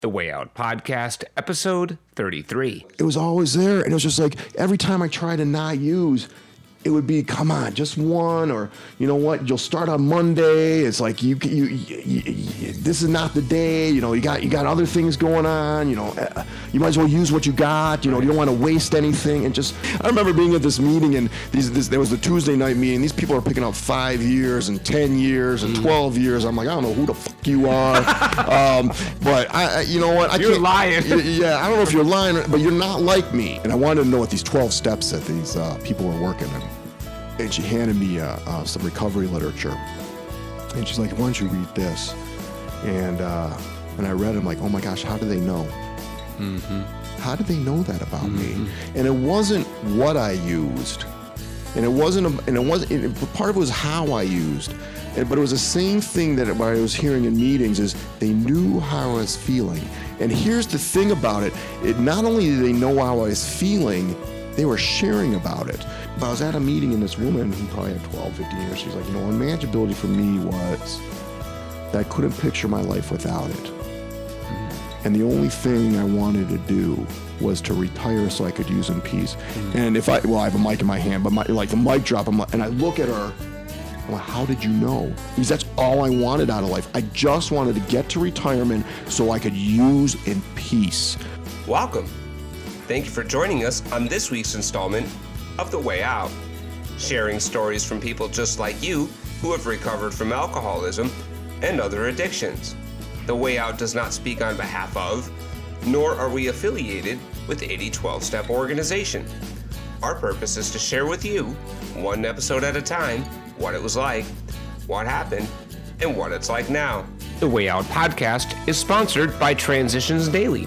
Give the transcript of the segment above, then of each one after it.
The Way Out Podcast, episode 33. It was always there. And it was just like every time I tried to not use, it would be, come on, just one, or you know what, you'll start on Monday. It's like you, you, you, you this is not the day. You know, you got you got other things going on. You know, uh, you might as well use what you got. You know, you don't want to waste anything. And just, I remember being at this meeting, and these, this, there was the Tuesday night meeting. These people are picking up five years and ten years and twelve years. I'm like, I don't know who the fuck you are, um, but I, you know what, I You're lying. Yeah, I don't know if you're lying, but you're not like me. And I wanted to know what these 12 steps that these uh, people were working in. And she handed me uh, uh, some recovery literature. And she's like, why don't you read this? And uh, and I read it. I'm like, oh my gosh, how do they know? How did they know that about me? And it wasn't what I used, and it wasn't, a, and it wasn't. It, part of it was how I used, and, but it was the same thing that what I was hearing in meetings is they knew how I was feeling. And here's the thing about it: it not only did they know how I was feeling, they were sharing about it. But I was at a meeting, and this woman who probably had 12, 15 years, she's like, you know, unmanageability for me was that I couldn't picture my life without it. Mm-hmm. And the only thing I wanted to do was to retire so I could use in peace. And if I, well, I have a mic in my hand, but my, like the mic drop, I'm like, and I look at her, I'm like, how did you know? Because that's all I wanted out of life. I just wanted to get to retirement so I could use in peace. Welcome. Thank you for joining us on this week's installment of The Way Out, sharing stories from people just like you who have recovered from alcoholism and other addictions. The Way Out does not speak on behalf of, nor are we affiliated with any 12 step Organization. Our purpose is to share with you, one episode at a time, what it was like, what happened, and what it's like now. The Way Out podcast is sponsored by Transitions Daily.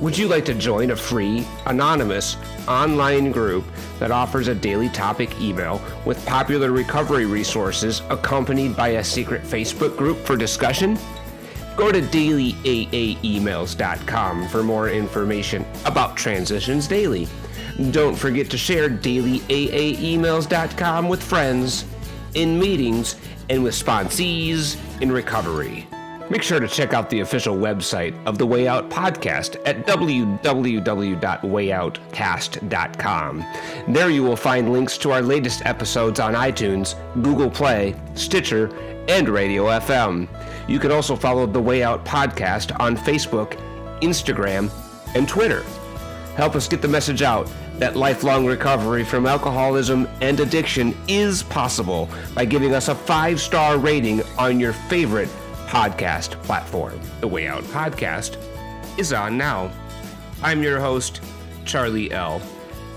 Would you like to join a free, anonymous, online group that offers a daily topic email with popular recovery resources accompanied by a secret Facebook group for discussion? Go to dailyaaemails.com for more information about Transitions Daily. Don't forget to share dailyaaemails.com with friends, in meetings, and with sponsees in recovery. Make sure to check out the official website of the Way Out podcast at www.wayoutcast.com. There you will find links to our latest episodes on iTunes, Google Play, Stitcher, and Radio FM. You can also follow the Way Out podcast on Facebook, Instagram, and Twitter. Help us get the message out that lifelong recovery from alcoholism and addiction is possible by giving us a five star rating on your favorite podcast platform. The Way Out podcast is on now. I'm your host, Charlie L.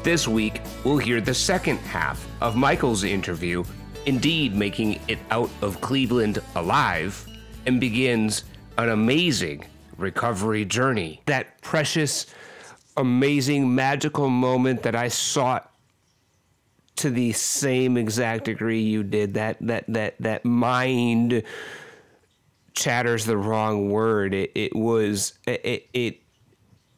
This week, we'll hear the second half of Michael's interview, indeed making it out of Cleveland alive, and begins an amazing recovery journey. That precious, amazing, magical moment that I sought to the same exact degree you did. That that that that mind chatter's the wrong word. It it was it it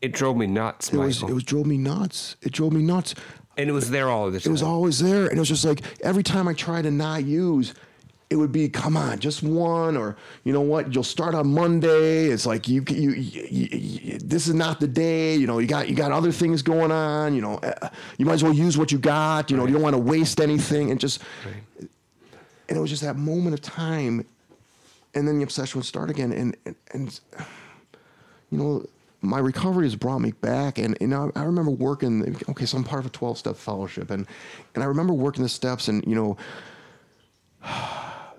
it drove me nuts, It was, Michael. it was drove me nuts. It drove me nuts. and it was there all the time. It was always there. And it was just like every time I tried to not use, it would be, come on, just one, or you know what, you'll start on Monday. It's like you, you, you, you this is not the day. You know, you got you got other things going on. You know, uh, you might as well use what you got. You know, you don't want to waste anything, and just, and it was just that moment of time, and then the obsession would start again, and and, and you know, my recovery has brought me back. And, and I, I remember working, okay, so I'm part of a 12 step fellowship. And, and I remember working the steps and, you know,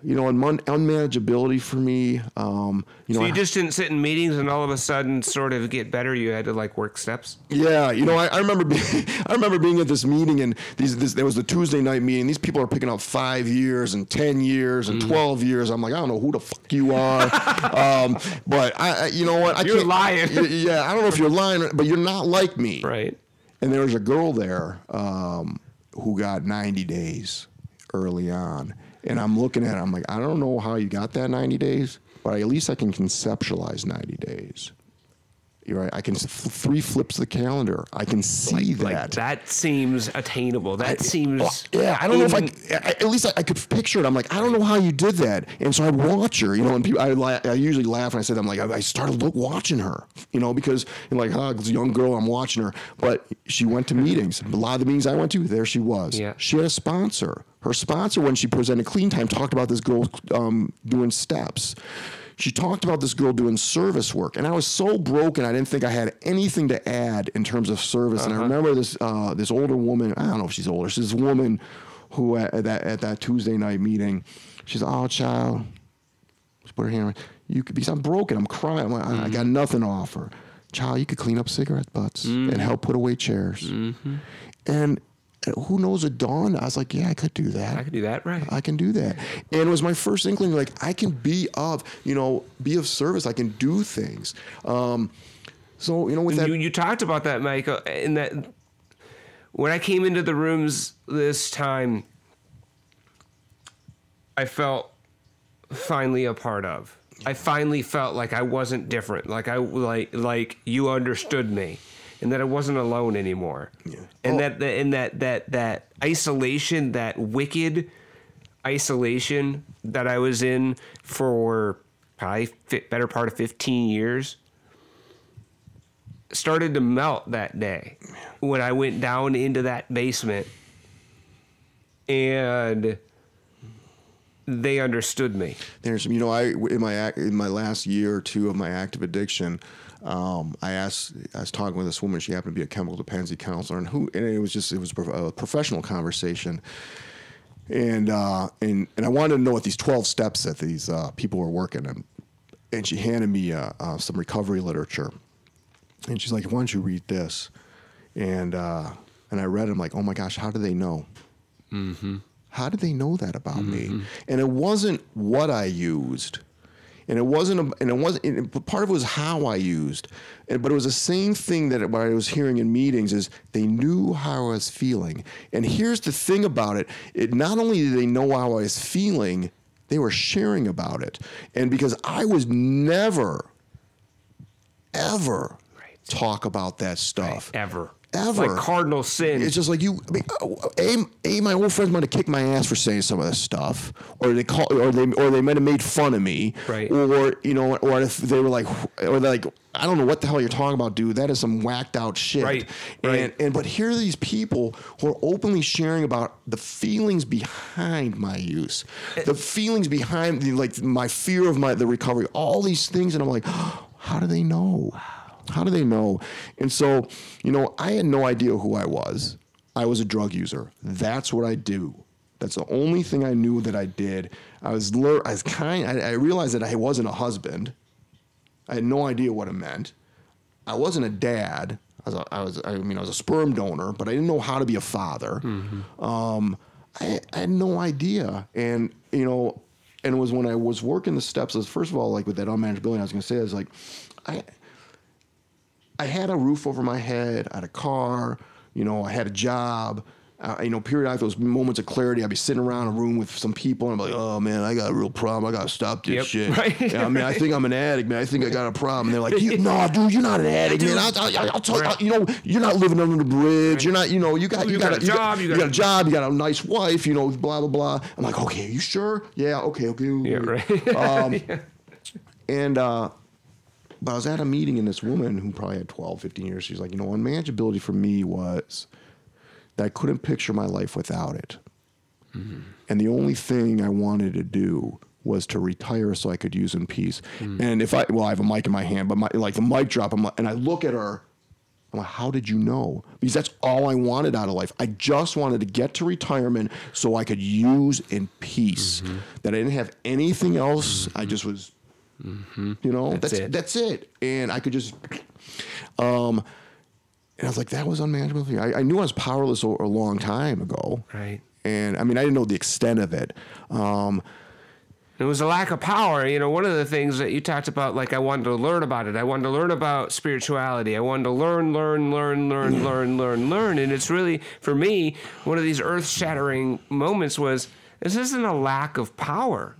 you know, unman- unmanageability for me, um, you know, so you just didn't sit in meetings and all of a sudden sort of get better. You had to like work steps. Yeah, you know, I, I remember being, I remember being at this meeting and these this there was the Tuesday night meeting. These people are picking up five years and ten years and twelve years. I'm like, I don't know who the fuck you are, um, but I, I, you know what, I You're can't, lying. Yeah, I don't know if you're lying, but you're not like me. Right. And there was a girl there um, who got 90 days early on. And I'm looking at it, I'm like, I don't know how you got that 90 days, but at least I can conceptualize 90 days. You're right. I can f- three flips the calendar. I can see that. Like that seems attainable. That seems. Well, yeah, I don't know if I, I. At least I, I could picture it. I'm like, I don't know how you did that. And so I'd watch her, you know. And people, I, I usually laugh and I said, I'm like, I, I started look, watching her, you know, because and like, ah, oh, it's a young girl, I'm watching her. But she went to mm-hmm. meetings. A lot of the meetings I went to, there she was. Yeah. She had a sponsor. Her sponsor, when she presented Clean Time, talked about this girl um, doing steps. She talked about this girl doing service work, and I was so broken. I didn't think I had anything to add in terms of service. And I remember this uh, this older woman. I don't know if she's older. She's this woman who at, at that at that Tuesday night meeting, she's oh child, she put her hand. on- You could because I'm broken. I'm crying. I'm like, I- I got nothing to offer. Child, you could clean up cigarette butts and help put away chairs. And uh, who knows? a dawned. I was like, yeah, I could do that. I could do that, right? I can do that. And it was my first inkling, like I can be of, you know, be of service. I can do things. Um, so you know, with that, you, you talked about that, Michael, in that when I came into the rooms this time, I felt finally a part of. I finally felt like I wasn't different, like I like like you understood me, and that I wasn't alone anymore. Yeah. And Oh. that and that that that isolation, that wicked isolation that I was in for probably fit better part of fifteen years started to melt that day when I went down into that basement and they understood me. there's you know, I in my in my last year or two of my active addiction. Um, I asked, I was talking with this woman. She happened to be a chemical dependency counselor, and who, and it was just, it was a professional conversation. and uh, and and I wanted to know what these twelve steps that these uh, people were working, and and she handed me uh, uh, some recovery literature, and she's like, "Why don't you read this?" And uh, and I read it. I'm like, "Oh my gosh, how do they know? How did they know that about me?" And it wasn't what I used. And it wasn't, a, and it wasn't. And part of it was how I used, but it was the same thing that what I was hearing in meetings is they knew how I was feeling. And here's the thing about it: it not only did they know how I was feeling, they were sharing about it. And because I was never, ever. Talk about that stuff, Ever. Ever. Like cardinal sin. it's just like you. I mean, uh, a, a my old friends might have kicked my ass for saying some of this stuff, or they call, or they, or they might have made fun of me, Right. Or you know, or if they were like, or they're like, I don't know what the hell you're talking about, dude. That is some whacked out shit, Right, And right. and but here are these people who are openly sharing about the feelings behind my use, the feelings behind the, like my fear of my the recovery, all these things, and I'm like, how do they know? How do they know? And so, you know, I had no idea who I was. I was a drug user. That's what I do. That's the only thing I knew that I did. I was, I was kind. I, I realized that I wasn't a husband. I had no idea what it meant. I wasn't a dad. I was, a, I was, I mean, I was a sperm donor, but I didn't know how to be a father. Um, I, I had no idea, and you know, and it was when I was working the steps. Is first of all, like with that unmanageability, I was going to say is like, I, I had a roof over my head, I had a car, you know, I had a job. Uh, you know, periodically those moments of clarity, I'd be sitting around a room with some people, and I'm like, "Oh man, I got a real problem. I gotta stop this Yep, shit." right, Yeah, I mean, I think I'm an addict, man. I think I got a problem. And they're like, you, "No, dude, you're not an addict, man. I'll, I'll, I'll tell Right. you, you know, you're not living under the bridge. You're not, you know, you got, you, You got, got a job, you you got, got- a job, you got a nice wife, you know, blah blah blah." I'm like, "Okay, are you sure? Yeah, okay, okay." yeah, okay." right. Um, and uh, but I was at a meeting, and this woman who probably had 12, 15 years, she's like, you know, unmanageability for me was that I couldn't picture my life without it. Mm-hmm. And the only thing I wanted to do was to retire so I could use in peace. Mm. And if I, well, I have a mic in my hand, but my, like the mic drop, I'm like, and I look at her, I'm like, how did you know? Because that's all I wanted out of life. I just wanted to get to retirement so I could use in peace. Mm-hmm. That I didn't have anything else. Mm-hmm. I just was, you know, that's That's that's it. it. And I could just, um, and I was like, that was unmanageable. for me. I, I knew I was powerless a, a long time ago. Right. And I mean, I didn't know the extent of it. Um, It was a lack of power. You know, one of the things that you talked about, like I wanted to learn about it. I wanted to learn about spirituality. I wanted to learn, learn, learn, learn, learn, learn, learn. And it's really, for me, one of these earth shattering moments was this isn't a lack of power.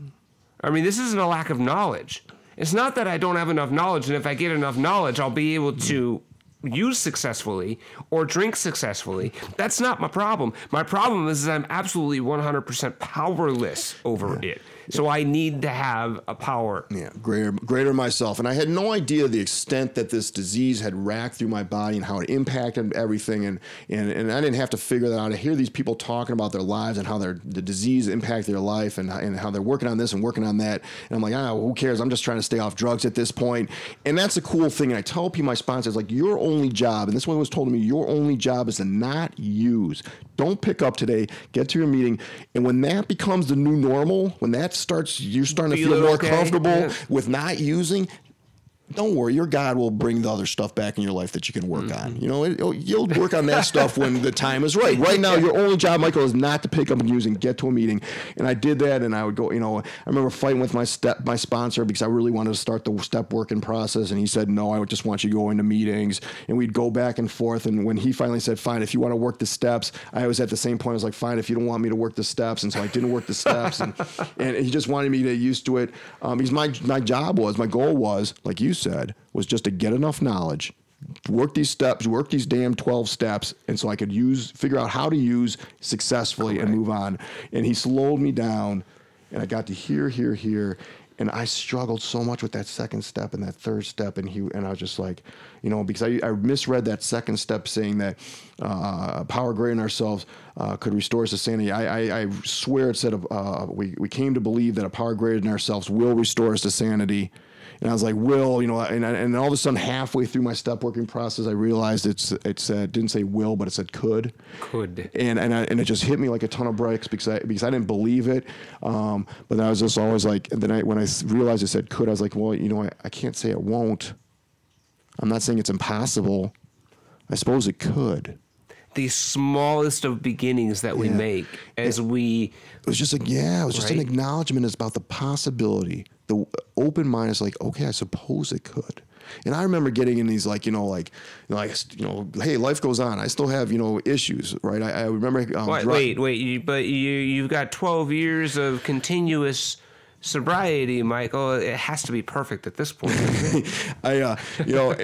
I mean, this isn't a lack of knowledge. It's not that I don't have enough knowledge, and if I get enough knowledge, I'll be able mm. to use successfully or drink successfully. That's not my problem. My problem is that I'm absolutely 100% powerless over it. So I need to have a power. Yeah, greater, greater myself. And I had no idea the extent that this disease had racked through my body and how it impacted everything. And, and, and I didn't have to figure that out. I hear these people talking about their lives and how their the disease impacted their life and, and how they're working on this and working on that. And I'm like, ah, who cares? I'm just trying to stay off drugs at this point. And that's a cool thing. And I tell people, my sponsors, like, your only job, and this one was told to me, your only job is to not use. Don't pick up today, get to your meeting. And when that becomes the new normal, when that starts, you're starting to Feel feel more okay, comfortable yeah. with not using. Don't worry, your God will bring the other stuff back in your life that you can work on. You know, it, you'll work on that stuff when the time is right. Right now, your only job, Michael, is not to pick up and use and get to a meeting. And I did that, and I would go. You know, I remember fighting with my step, my sponsor because I really wanted to start the step working process, and he said, "No, I just want you to go into meetings." And we'd go back and forth. And when he finally said, "Fine, if you want to work the steps," I was at the same point. I was like, "Fine, if you don't want me to work the steps," and so I didn't work the steps, and, and he just wanted me to get used to it. Um, because my my job was, my goal was, like you said, was just to get enough knowledge, work these steps, work these damn twelve steps, and so I could use, figure out how to use successfully and move on. And he slowed me down, and I got to here, here, here. And I struggled so much with that second step and that third step, and he and I was just like, you know, because I, I misread that second step saying that uh, power greater in ourselves uh, could restore us to sanity. I, I, I swear it said uh, we we came to believe that a power greater than ourselves will restore us to sanity. And I was like, will, you know, and, and all of a sudden, halfway through my step working process, I realized it's it said didn't say will, but it said could. Could. And and, I, and it just hit me like a ton of bricks because I because I didn't believe it. Um, but then I was just always like, and then I when I when I s- realized it said could, I was like, well, you know, I, I can't say it won't. I'm not saying it's impossible. I suppose it could. The smallest of beginnings that we Yeah. make as we It was just like, yeah, it was just an acknowledgement. It's about the possibility. The open mind is like, okay, I suppose it could. And I remember getting in these like, you know, like, you know, like, you know, hey, life goes on. I still have, you know, issues, right? I, I remember. Um, Wait, dri- wait, wait! You, but you you've got twelve years of continuous sobriety, Michael. It has to be perfect at this point. I, uh, you know,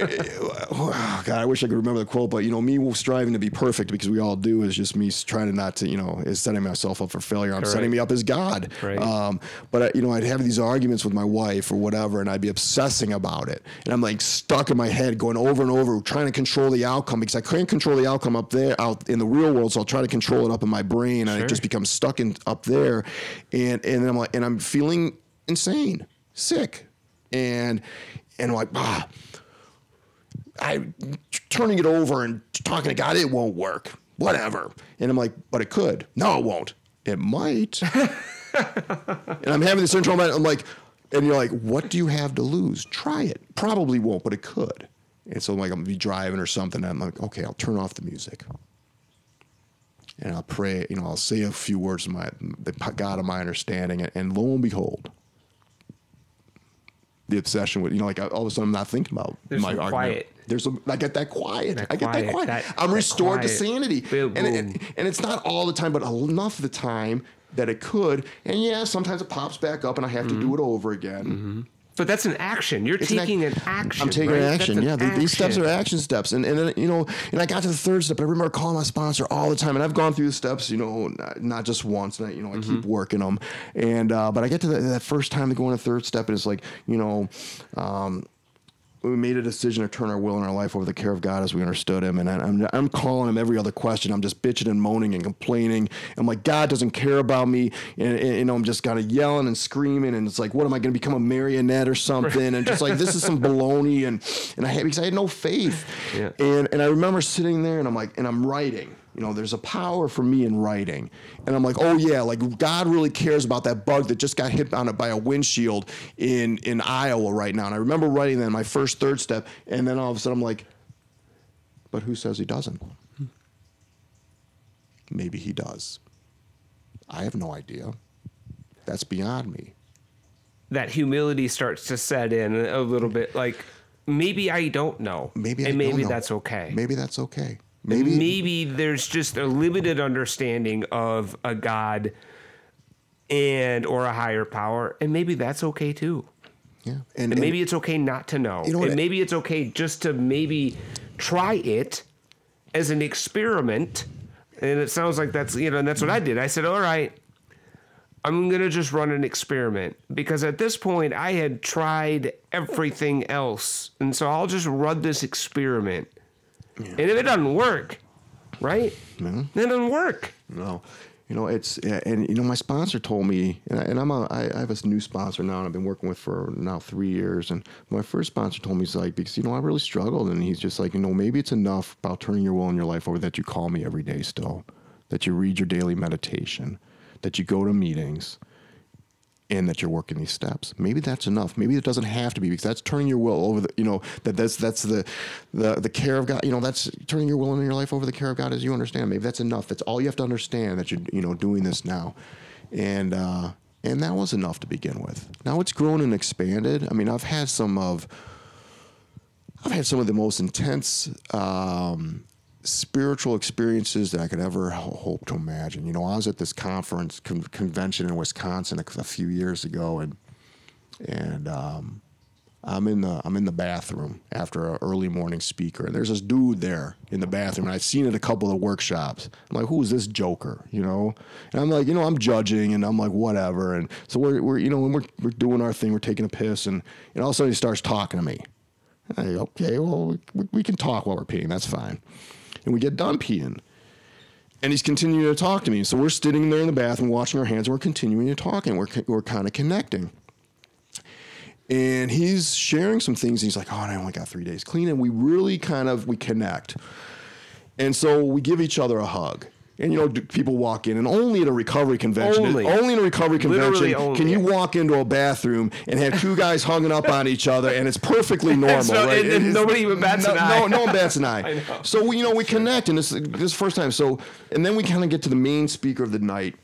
oh, God, I wish I could remember the quote, but you know, me striving to be perfect because we all do is just me trying to not to, you know, is setting myself up for failure. I'm setting me up as God. Right. Um, but I, you know, I'd have these arguments with my wife or whatever, and I'd be obsessing about it, and I'm like stuck in my head, going over and over, trying to control the outcome because I can't control the outcome up there, out in the real world. So I'll try to control it up in my brain, and it just becomes stuck in up there, and and I'm like, and I'm feeling insane, sick, and and I'm like, ah. I turning it over and talking to God, it won't work. Whatever. And I'm like, but it could. No, it won't. It might. and I'm having this internal mind. I'm like, and you're like, what do you have to lose? Try it. Probably won't, but it could. And so I'm like, I'm gonna be driving or something. And I'm like, okay, I'll turn off the music. And I'll pray, you know, I'll say a few words of my the God of my understanding, and, and lo and behold, the obsession with you know, like all of a sudden I'm not thinking about There's my argument. quiet. There's a, I get that quiet. That I get quiet, that quiet. that- I'm that restored to sanity, Boom, and, it, and it's not all the time, but enough of the time that it could. And yeah, sometimes it pops back up, and I have to Mm-hmm. do it over again. But that's an action. You're It's an taking ac- an action. I'm taking right? an action. an yeah, th- these steps are action steps, and and then, you know, and I got to the third step. I remember calling my sponsor all the time, and I've gone through the steps, you know, not, not just once. And I, you know, I Mm-hmm. keep working them, and uh, but I get to the, that first time to go on a third step, and it's like, you know. Um, we made a decision to turn our will and our life over the care of God as we understood Him. And I- I'm, I'm calling Him every other question. I'm just bitching and moaning and complaining. I'm like, God doesn't care about me. And, and, you know, I'm just kind of yelling and screaming. And it's like, what am I going to become a marionette or something? And just like, this is some baloney. And, and I had, because I had no faith. Yeah. And, and I remember sitting there and I'm like, and I'm writing. You know, there's a power for me in writing. And I'm like, oh yeah, like God really cares about that bug that just got hit on it by a windshield in, in Iowa right now. And I remember writing that in my first third step. And then all of a sudden I'm like, but who says he doesn't? Maybe he does. I have no idea. That's beyond me. that humility starts to set in a little bit. Like maybe I don't know. Maybe I and maybe know. that's okay. Maybe that's okay. Maybe, Maybe there's just a limited understanding of a God and or a higher power, and maybe that's okay too. Yeah. And, maybe it's okay not to know. You know and maybe it's okay just to maybe try it as an experiment. And it sounds like that's you know, and that's what I did. I said, All right, I'm gonna just run an experiment. Because at this point I had tried everything else. And so I'll just run this experiment. And if it doesn't work, right? Then it doesn't work. No, you know it's and you know my sponsor told me, and, I, and I'm a I, I have a new sponsor now, and I've been working with for now three years. And my first sponsor told me he's like because you know I really struggled, and he's just like you know maybe it's enough about turning your will in your life over that you call me every day still, that you read your daily meditation, that you go to meetings. And that you're working these steps. Maybe that's enough. Maybe it doesn't have to be because that's turning your will over the, you know, that that's that's the the the care of God. You know, that's turning your will in your life over the care of God as you understand. Maybe that's enough. That's all you have to understand that you're you know doing this now, and uh, and that was enough to begin with. Now it's grown and expanded. I mean, I've had some of I've had some of the most intense um, spiritual experiences that I could ever hope to imagine. You know, I was at this conference con- convention in Wisconsin a, a few years ago, and and um, I'm in the I'm in the bathroom after an early morning speaker, and there's this dude there in the bathroom, and I've seen it a couple of workshops. I'm like, who is this joker? You know, and I'm like, you know, I'm judging, and I'm like, whatever. And so we're, we're you know, when we're we're doing our thing, we're taking a piss, and and all of a sudden he starts talking to me. I, okay, well, we, we can talk while we're peeing. That's fine. And we get done peeing. And he's continuing to talk to me. So we're sitting there in the bathroom washing our hands and we're continuing to talk and we're, we're kind of connecting. And he's sharing some things. He's like, oh, I only got three days clean. And we really kind of, we connect. And so we give each other a hug. And you know, people walk in, and only at a recovery convention, Only. only in a recovery convention, only. can you walk into a bathroom and have two guys hugging up on each other, and it's perfectly normal, so- right? and- and nobody even bats no, an eye. No, no one bats an eye. So we, you know, we connect, and this this is the first time. So, and then we kind of get to the main speaker of the night,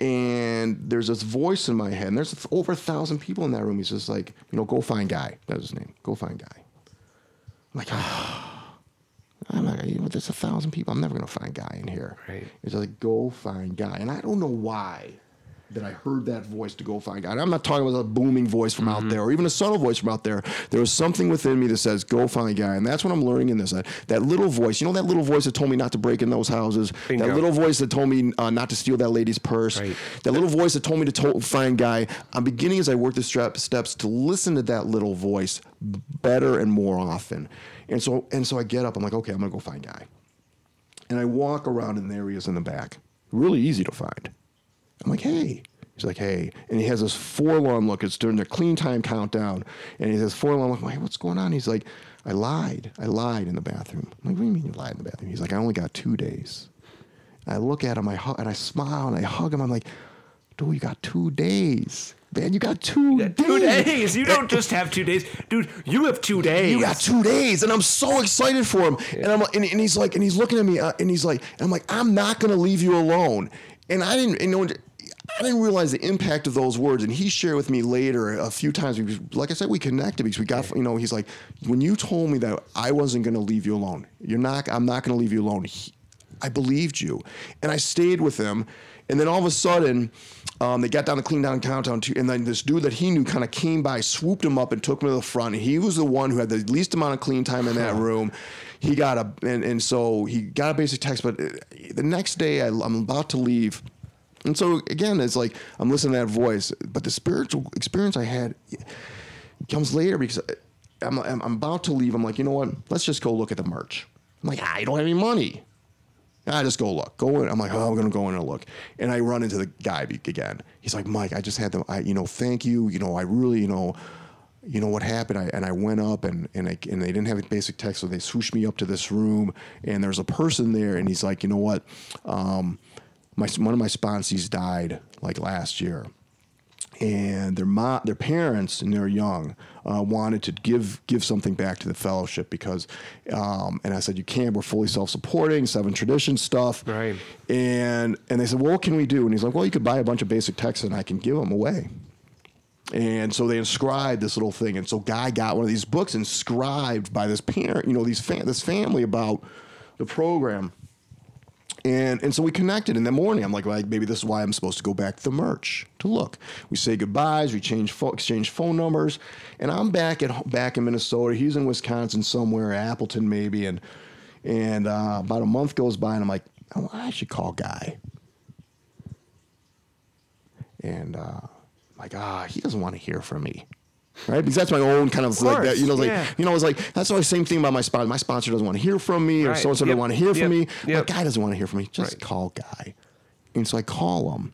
and there's this voice in my head, and there's over a thousand people in that room. He's just like, you know, go find guy. That's his name. Go find guy. I'm like, ah. Know, there's a thousand people. I'm never gonna find guy in here. Right. It's like go find guy, and I don't know why that I heard that voice to go find guy. And I'm not talking about a booming voice from Mm-hmm. out there or even a subtle voice from out there. There was something within me that says go find guy, and that's what I'm learning in this. That, that little voice, you know, that little voice that told me not to break in those houses. Bingo. That little voice that told me uh, not to steal that lady's purse. Right. That little voice that told me to to- find guy. I'm beginning as I work the strap steps to listen to that little voice better and more often. And so and so I get up. I'm like, okay, I'm gonna go find guy. And I walk around and there he is in the back. Really easy to find. I'm like, hey. He's like, hey. And he has this forlorn look. It's during the clean time countdown. And he says, forlorn look. I'm like, what's going on? He's like, I lied. I lied in the bathroom. I'm like, what do you mean you lied in the bathroom? He's like, I only got two days. I look at him, I hu- and I smile and I hug him. I'm like, dude, you got two days. Man, you got two Two days. You don't just have two days, dude. You have two days. you got two days, and I'm so excited for him. And I'm and, and he's like, and he's looking at me, uh, and he's like, and I'm like, I'm not gonna leave you alone. And I didn't, you know, I didn't realize the impact of those words. And he shared with me later a few times. Like I said, we connected because we got, you know, he's like, when you told me that I wasn't gonna leave you alone, you're not, I'm not gonna leave you alone. He, I believed you, and I stayed with him. And then all of a sudden, um, they got down to clean down countdown and then this dude that he knew kind of came by, swooped him up, and took him to the front. And he was the one who had the least amount of clean time in that room. He got a, and, and so he got a basic text. But uh, the next day, I, I'm about to leave. And so again, it's like I'm listening to that voice, but the spiritual experience I had comes later because I'm, I'm, I'm about to leave. I'm like, you know what? Let's just go look at the merch. I'm like, ah, I don't have any money. I just go look. Go in. I'm like, oh, I'm gonna go in and look. And I run into the guy again. He's like, Mike, I just had them. I, you know, thank you. You know, I really, you know, you know what happened. I, and I went up and and I, and they didn't have a basic text, so they swooshed me up to this room. And there's a person there, and he's like, you know what? Um, my one of my sponsees died like last year. And their mo- their parents and they're young uh, wanted to give give something back to the fellowship because um, and I said you can't we're fully self supporting seven tradition stuff. Right. and and they said well what can we do? And he's like well you could buy a bunch of basic texts and I can give them away. And so they inscribed this little thing. And so guy got one of these books inscribed by this parent you know these fam- this family about the program And and so we connected in the morning. I'm like, maybe this is why I'm supposed to go back to the merch to look. We say goodbyes. We change fo- exchange phone numbers, and I'm back at back in Minnesota. He's in Wisconsin somewhere, Appleton maybe, and and uh, about a month goes by, and I'm like, oh, I should call Guy. And uh, like, ah, he doesn't want to hear from me. Right, because that's my own kind of, Of like that, you know, like yeah. you know, it's like that's always the same thing about my sponsor. My sponsor doesn't want to hear from me, or Right, so and so doesn't want to hear from yep, me. My guy doesn't want to hear from me. Just Right. call guy. And so I call him,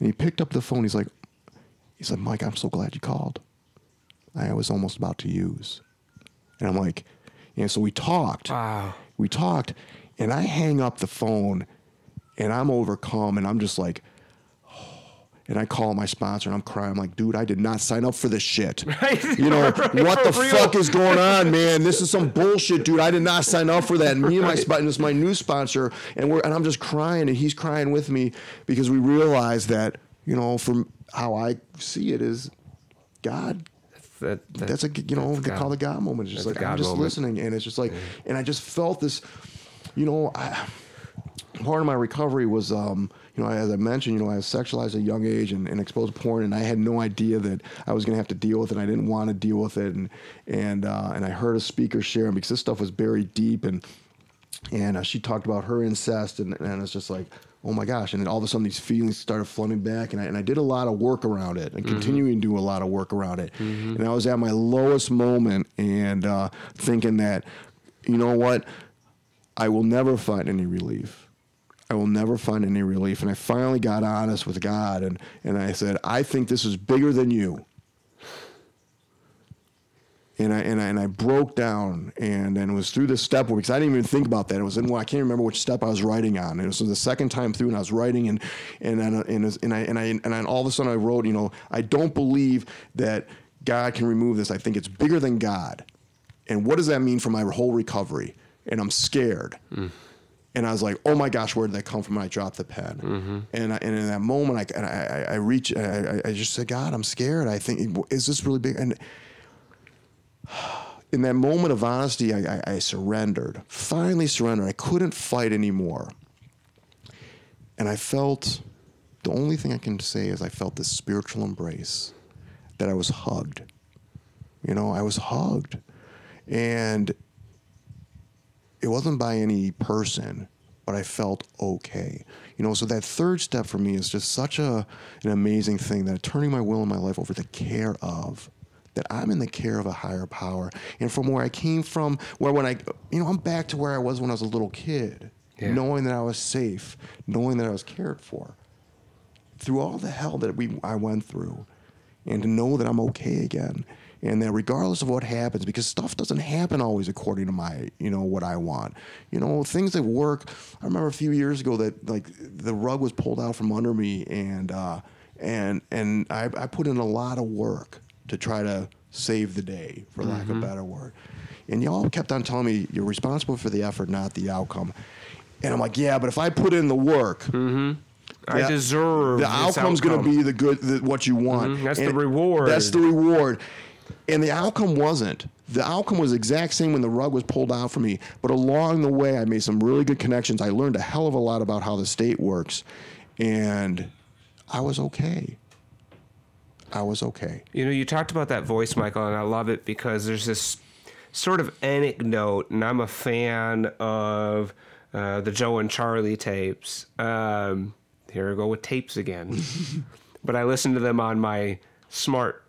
and he picked up the phone. He's like, he's like, Mike, I'm so glad you called. I was almost about to use, and I'm like, and so we talked. Wow. We talked, and I hang up the phone, and I'm overcome, and I'm just like. And I call my sponsor and I'm crying. I'm like, dude, I did not sign up for this shit. Right. You know, Right, what the real. fuck is going on, man? This is some bullshit, dude. I did not sign up for that. And me and my sponsor, this is my new sponsor, and we're and I'm just crying, and he's crying with me because we realize that, you know, from how I see it is God That, that- that's a you know they call the God moment. It's just like I'm just moment. listening, and it's just like, and I just felt this, you know, I, part of my recovery was, um, you know, as I mentioned, you know, I was sexualized at a young age and, and exposed to porn, and I had no idea that I was going to have to deal with it. and I didn't want to deal with it, and and uh, and I heard a speaker sharing because this stuff was buried deep, and and uh, she talked about her incest, and, and it's just like, oh my gosh! And then all of a sudden, these feelings started flooding back, and I, and I did a lot of work around it, and continuing to do a lot of work around it. And I was at my lowest moment, and uh, thinking that, you know what, I will never find any relief. I will never find any relief. And I finally got honest with God, and and I said, I think this is bigger than you and I and I, and I broke down and and it was through the step because I didn't even think about that. It was in I can't remember which step I was writing on. It was the second time through, and I was writing and and and and, was- and I and I and all of a sudden I wrote, you know, I don't believe that God can remove this. I think it's bigger than God. And what does that mean for my whole recovery? And I'm scared. Hmm. And I was like, "Oh my gosh, where did that come from?" And I dropped the pen. Mm-hmm. And, I, and in that moment, I I, I. I, I I just said, "God, I'm scared. I think is this really big?" And in that moment of honesty, I, I, I surrendered. Finally surrendered. I couldn't fight anymore. And I felt the only thing I can say is I felt this spiritual embrace that I was hugged. You know, I was hugged. And it wasn't by any person, but I felt okay. You know, so that third step for me is just such a an amazing thing that turning my will and my life over to the care of that I'm in the care of a higher power. And from where I came from, where when I you know, I'm back to where I was when I was a little kid, Yeah. knowing that I was safe, knowing that I was cared for. Through all the hell that we I went through and to know that I'm okay again. And that regardless of what happens, because stuff doesn't happen always according to my, you know, what I want. You know, things that work. I remember a few years ago that like the rug was pulled out from under me, and uh, and and I, I put in a lot of work to try to save the day, for lack of a better word. And y'all kept on telling me you're responsible for the effort, not the outcome. And I'm like, yeah, but if I put in the work, I deserve the outcome's going to be the good the, what you want Mhm, that's the reward. that's the reward and the outcome wasn't. The outcome was the exact same when the rug was pulled out from me. But along the way i made some really good connections. I learned a hell of a lot about how the state works. And i was okay. I was okay. You know, you talked about that voice, Michael, and I love it because there's this sort of anecdote, and I'm a fan of uh, the Joe and Charlie tapes. Um, here I go with tapes again. but I listen to them on my smart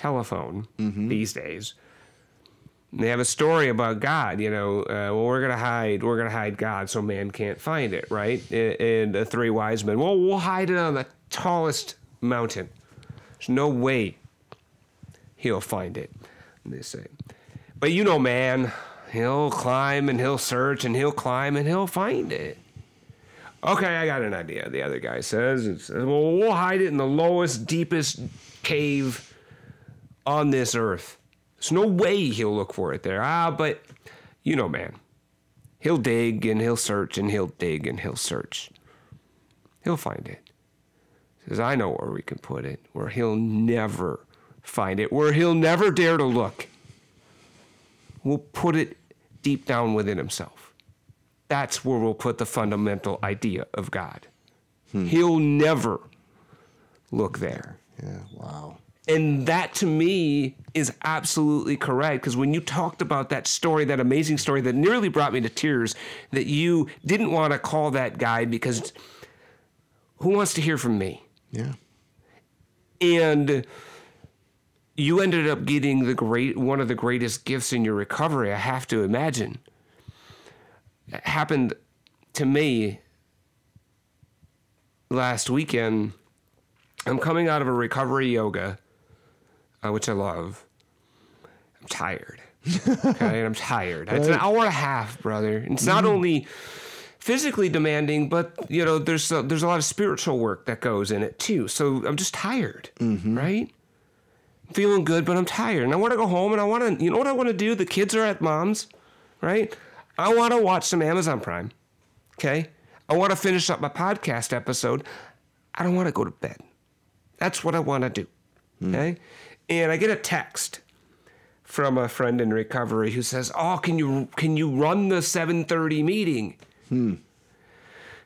telephone these days. And they have a story about God, you know. Uh, well, we're gonna hide, we're gonna hide God, so man can't find it, right? And, and the three wise men. Well, we'll hide it on the tallest mountain. There's no way he'll find it. They say, but you know, man, he'll climb and he'll search and he'll climb and he'll find it. Okay, I got an idea. The other guy says, says well, we'll hide it in the lowest, deepest cave on this earth. There's no way he'll look for it there. Ah, but you know, man, he'll dig and he'll search and he'll dig and he'll search. He'll find it. Says, I know where we can put it, where he'll never find it, where he'll never dare to look. We'll put it deep down within himself. that's where we'll put the fundamental idea of God. He'll never look there. Yeah. Wow. And that to me is absolutely correct because when you talked about that story, that amazing story that nearly brought me to tears, that you didn't want to call that guy because who wants to hear from me? Yeah. And you ended up getting the great one of the greatest gifts in your recovery, I have to imagine. It happened to me last weekend. I'm coming out of a recovery yoga, uh, which I love. I'm tired. Okay, and I'm tired. It's an hour and a half, brother. It's not mm. only physically demanding, but you know, there's a, there's a lot of spiritual work that goes in it too. So I'm just tired, mm-hmm. right? I'm feeling good, but I'm tired, and I want to go home, and I want to, you know, what I want to do? The kids are at mom's, right? I want to watch some Amazon Prime. Okay, I want to finish up my podcast episode. I don't want to go to bed. That's what I want to do. Mm. Okay. And I get a text from a friend in recovery who says, "Oh, can you can you run the 7:30 meeting?" Hmm.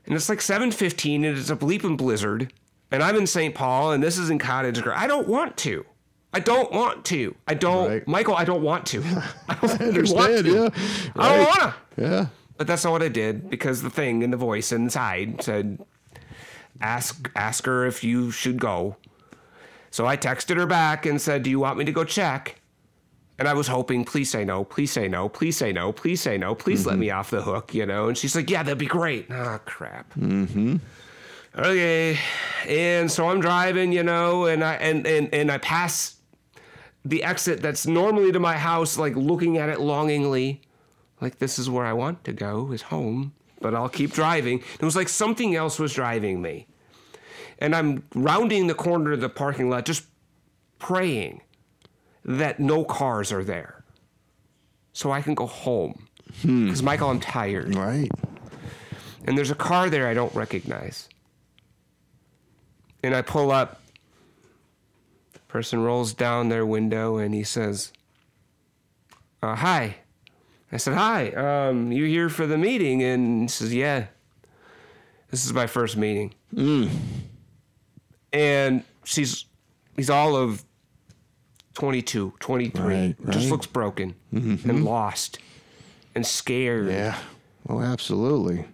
And it's like 7:15 and it's a bleeping blizzard, and I'm in St. Paul and this is in Cottage Grove. I don't want to. I don't want to. I don't, Right. Michael. I don't want to. I don't I understand. Yeah. I don't want to. Yeah. But that's not what I did because the thing in the voice inside said, "Ask ask her if you should go." So I texted her back and said, "Do you want me to go check?" And I was hoping, please say no, please say no, please say no, please say no, please let me off the hook, you know. And she's like, "Yeah, that'd be great." Oh crap. Mm-hmm. Okay, and so I'm driving, you know, and I and and and I pass the exit that's normally to my house, like looking at it longingly like this is where I want to go is home, but I'll keep driving. It was like something else was driving me. And I'm rounding the corner of the parking lot just praying that no cars are there. So I can go home. Because Michael, I'm tired. Right. And there's a car there I don't recognize. And I pull up. The person rolls down their window and he says, uh, Hi. I said, Hi, um, you here for the meeting? And he says, Yeah. This is my first meeting. And she's, he's all of 22, 23. Right, Just looks broken mm-hmm. and lost and scared. Yeah. Oh, absolutely.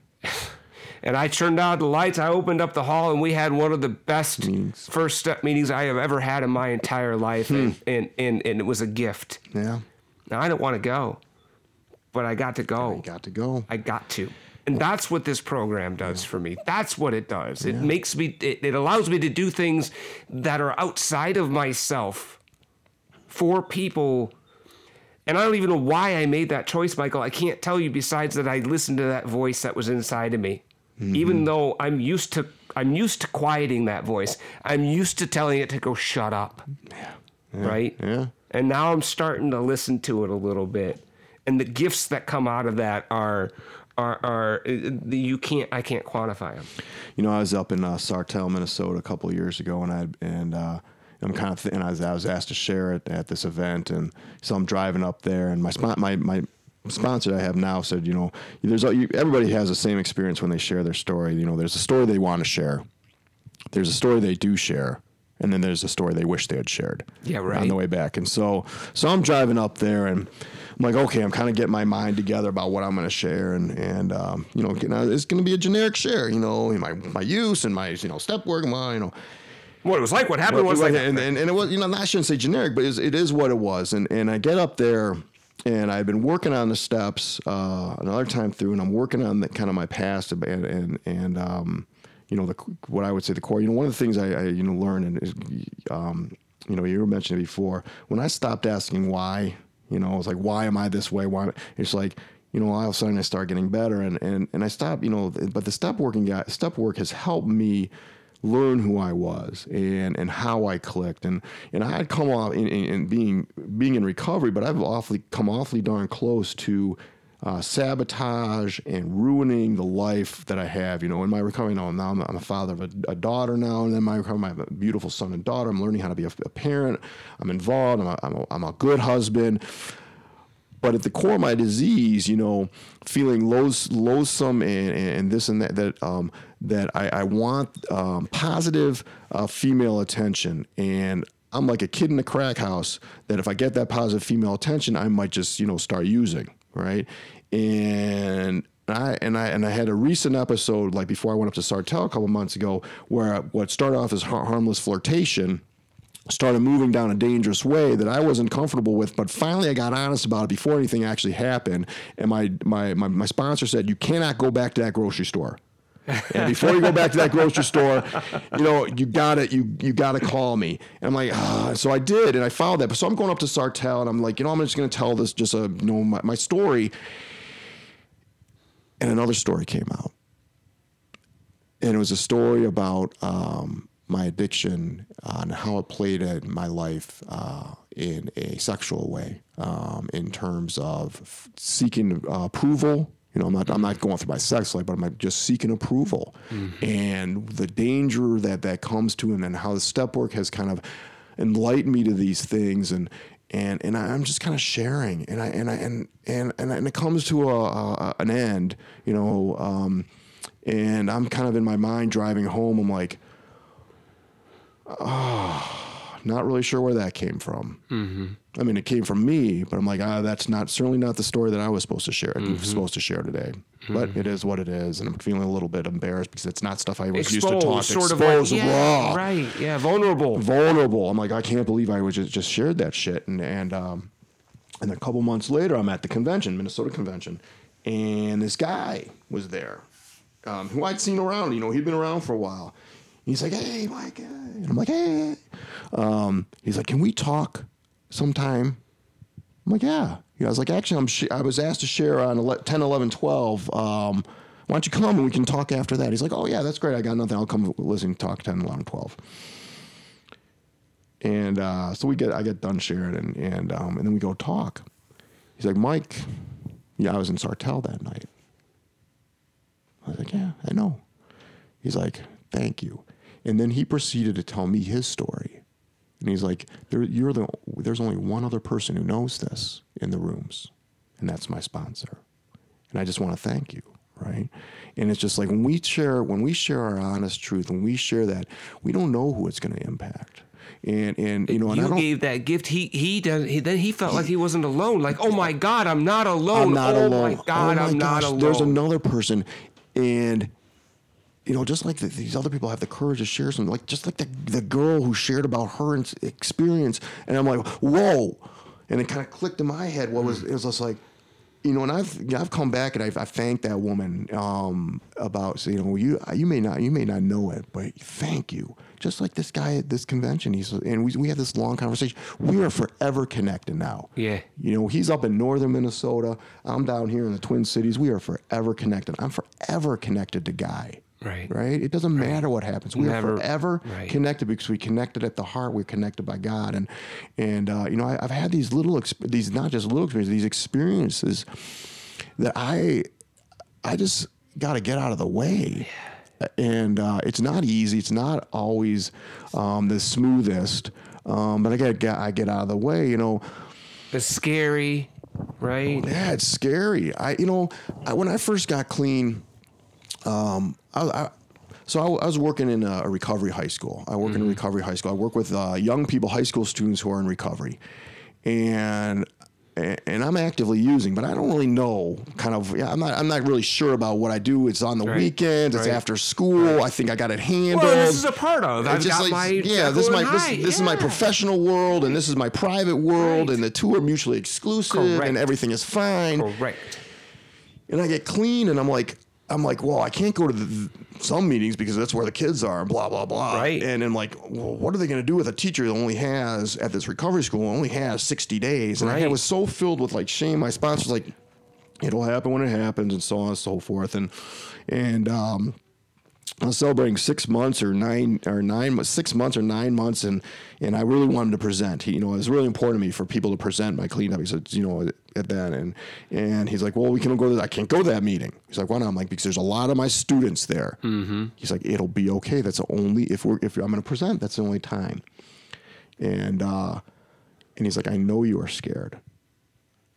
And I turned out the lights. I opened up the hall, and we had one of the best first step meetings I have ever had in my entire life, and, hmm. and, and and it was a gift. Yeah. Now I don't want to go, but I got to go. I Got to go. I got to, and that's what this program does for me. That's what it does. It makes me. It, it allows me to do things that are outside of myself for people. And I don't even know why I made that choice, Michael. I can't tell you besides that I listened to that voice that was inside of me. Mm-hmm. Even though I'm used to I'm used to quieting that voice. I'm used to telling it to go shut up. Yeah. Right? Yeah. And now I'm starting to listen to it a little bit. And the gifts that come out of that are are are uh, you can't I can't quantify them. You know, I was up in uh, Sartell, Minnesota, a couple of years ago, and I and uh, I'm kind of th- and I was, I was asked to share it at this event, and so I'm driving up there, and my spon- my my sponsor I have now said, you know, there's a- you, everybody has the same experience when they share their story. You know, there's a story they want to share, there's a story they do share, and then there's a story they wish they had shared. Yeah, right. On the way back, and so so I'm driving up there, and I'm like, okay, I'm kind of getting my mind together about what I'm going to share, and and um, you know, it's going to be a generic share, you know, my my use and my you know step work, and my you know. What it was like, what happened was like and, and, and it was, you know, I shouldn't say generic, but it is, it is what it was. And, and I get up there and I've been working on the steps uh, another time through, and I'm working on the, kind of my past and, and, and um, you know, the, what I would say the core. You know, one of the things I, I you know, learned and um, you know, you were mentioning it before, when I stopped asking why, you know, I was like, why am I this way? Why? It's like, you know, all of a sudden I start getting better and, and, and I stop, you know, but the step working guy, step work has helped me learn who I was and, and how I clicked. And, and I had come off in, in, in being, being in recovery, but I've awfully come awfully darn close to uh, sabotage and ruining the life that I have. You know, in my recovery, now, now I'm, I'm a father of a, a daughter now, and then my recovery, I have a beautiful son and daughter. I'm learning how to be a, a parent. I'm involved. I'm a, I'm, a, I'm a good husband. but at the core of my disease, you know, feeling loath, loathsome and, and this and that, that, um, that I, I want um, positive uh, female attention. And I'm like a kid in a crack house that if I get that positive female attention, I might just, you know, start using, right? And I and I and I had a recent episode like before I went up to Sartell a couple months ago where what started off as har- harmless flirtation started moving down a dangerous way that I wasn't comfortable with. But finally, I got honest about it before anything actually happened. And my my my, my sponsor said, "You cannot go back to that grocery store." And before you go back to that grocery store, you know, you gotta you you gotta call me. And I'm like, ah. so I did, and I followed that. But so I'm going up to Sartell, and I'm like, you know, I'm just gonna tell this just a you know my, my story. And another story came out, and it was a story about um, my addiction and how it played in my life uh, in a sexual way, um, in terms of seeking uh, approval you know, I'm not I'm not going through my sex life, but I'm just seeking approval, mm-hmm. and the danger that that comes to, and then how the step work has kind of enlightened me to these things, and and and I'm just kind of sharing, and I and I and and and, and it comes to a, a an end, you know, um, and I'm kind of in my mind driving home. I'm like, oh not really sure where that came from. Mm-hmm. I mean, it came from me, but I'm like, ah, that's not certainly not the story that I was supposed to share. Mm-hmm. supposed to share today, mm-hmm. but it is what it is, and I'm feeling a little bit embarrassed because it's not stuff I was Exposed, used to talk. Sort Exposed, of like, yeah, raw, right? Yeah, vulnerable, vulnerable. I'm like, I can't believe I was just, just shared that shit, and and um, and a couple months later, I'm at the convention, Minnesota convention, and this guy was there, um, who I'd seen around. You know, he'd been around for a while He's like, hey, Mike. And I'm like, hey. Um, he's like, can we talk sometime? I'm like, yeah. I was like, actually, I'm sh- I was asked to share on 10, 11, 12. Um, why don't you come and we can talk after that? He's like, oh, yeah, that's great. I got nothing. I'll come listen, talk 10, 11, 12. And uh, so we get, I get done sharing, and and um, and then we go talk. He's like, Mike, yeah, I was in Sartell that night. I was like, yeah, I know. He's like, thank you. And then he proceeded to tell me his story. And he's like, there, you're the, there's only one other person who knows this in the rooms, and that's my sponsor. And I just want to thank you, right? And it's just like when we share, when we share our honest truth, when we share that, we don't know who it's going to impact. And and you know, and you I don't, gave that gift. He he does. He, then he felt like he wasn't alone. Like, oh my God, I'm not alone. I'm not oh alone. my God, oh my I'm gosh, not alone. There's another person, and you know, just like the, these other people have the courage to share something, like just like the, the girl who shared about her experience, and I'm like, whoa, and it kind of clicked in my head. What was it was just like, you know, and I've I've come back and I've, I've thanked that woman um, about so, you know you you may not you may not know it, but thank you. Just like this guy at this convention, he's and we we had this long conversation. We are forever connected now. Yeah, you know, he's up in northern Minnesota. I'm down here in the Twin Cities. We are forever connected. I'm forever connected to Guy. Right. Right. It doesn't right. matter what happens. We Never, are forever right. connected because we connected at the heart. We're connected by God. And and uh, you know, I, have had these little these not just little experiences, these experiences that I I just got to get out of the way. Yeah. And uh, it's not easy. It's not always um, the smoothest. Um, but I get, I get out of the way. You know. It's scary, right? Yeah, it's scary. I you know I, when I first got clean um, I, I, so I, I, was working in a, recovery high school. I work mm-hmm. in a mm-hmm. recovery high school. I work with uh, young people, high school students who are in recovery, and and I'm actively using, but I don't really know. Kind of, yeah, I'm not. I'm not really sure about what I do. It's on the right. weekends. It's right. after school. Right. I think I got it handled. Well, this is a part of. I've just got like, my yeah. This is my this, this yeah. is my professional world, and this is my private world, and the two are mutually exclusive, Correct. and everything is fine. Correct. And I get clean, and I'm like, I'm like, well, I can't go to the, some meetings because that's where the kids are, blah blah blah. Right. And I'm like, well, what are they going to do with a teacher that only has at this recovery school only has 60 days? And right. I was so filled with like shame. My sponsor's like, it'll happen when it happens, and so on and so forth. And and um, was celebrating six months or nine or nine six months or nine months, and and I really wanted to present. He, you know, it was really important to me for people to present my cleanup. He said, you know, at that, and and he's like, well, we can go to. That. I can't go to that meeting. He's like, why not? I'm like, because there's a lot of my students there. Mm-hmm. He's like, it'll be okay. That's the only if we're if I'm going to present. That's the only time. And uh, and he's like, I know you are scared.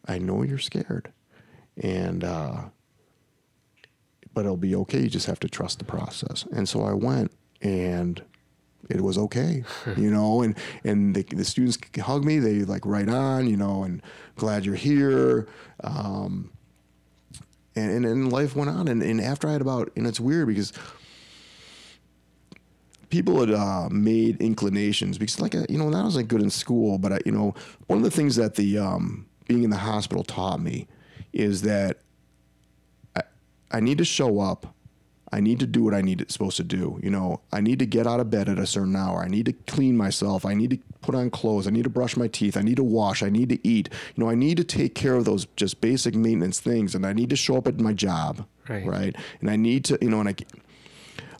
I know you're scared, and uh, but it'll be okay. You just have to trust the process. And so I went, and it was okay, you know. And and the, the students hug me. They like right on, you know, and glad you're here. Um, and, and and life went on. And, and after I had about, and it's weird because people had uh, made inclinations because like you know I wasn't good in school, but I, you know one of the things that the um, being in the hospital taught me is that I need to show up. I need to do what I need to, supposed to do. You know, I need to get out of bed at a certain hour. I need to clean myself. I need to put on clothes. I need to brush my teeth. I need to wash. I need to eat. You know, I need to take care of those just basic maintenance things, and I need to show up at my job. Right. Right. And I need to, you know, and I,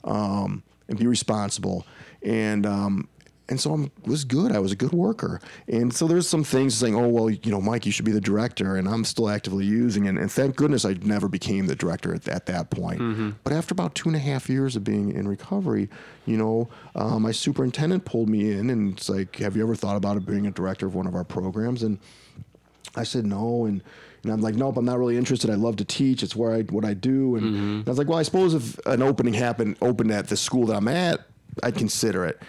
um, and be responsible. And um, and so I was good. I was a good worker. And so there's some things saying, oh well, you know, Mike, you should be the director, and I'm still actively using it. And thank goodness I never became the director at, at that point. But after about two and a half years of being in recovery, you know, uh, my superintendent pulled me in and it's like, have you ever thought about it being a director of one of our programs? And I said no, and and I'm like, nope, I'm not really interested. I love to teach. It's where I what I do. And, and I was like, well, I suppose if an opening happened opened at the school that I'm at, I'd consider it.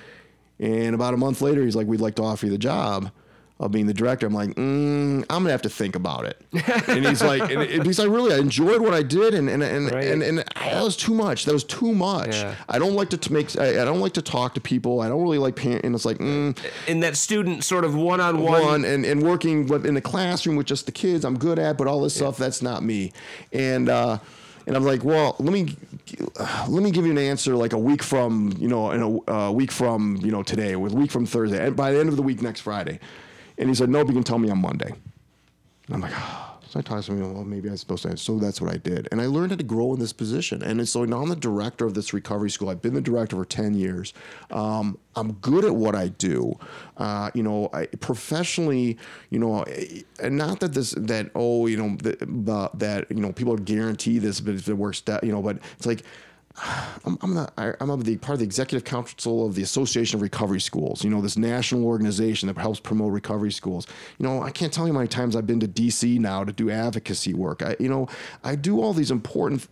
And about a month later, he's like, we'd like to offer you the job of being the director. I'm like, mm, I'm gonna have to think about it. and he's like, and it, because I really I enjoyed what I did, and and and Right. and, and that was too much. That was too much. Yeah. I don't like to, to make. I, I don't like to talk to people. I don't really like parent. And it's like, mm, In that student sort of one-on-one. and, and working with, in the classroom with just the kids I'm good at, but all this stuff that's not me. And uh, and I'm like, well, let me let me give you an answer like a week from you know in a uh, week from you know today, with week from Thursday, and by the end of the week next Friday. And he said, nope, you can tell me on Monday. And I'm like, oh. So I talked to him, well, maybe I'm supposed to. So that's what I did. And I learned how to grow in this position. And so now I'm the director of this recovery school. I've been the director for 10 years. Um, I'm good at what I do. Uh, you know, I, professionally, you know, eh, and not that this, that, oh, you know, the, the, that, you know, people guarantee this, but it works, that, you know, but it's like, I'm, I'm the I- I'm the part of the executive council of the Association of Recovery Schools. You know, this national organization that helps promote recovery schools. You know, I can't tell you how many times I've been to DC now to do advocacy work. I, you know, I do all these important.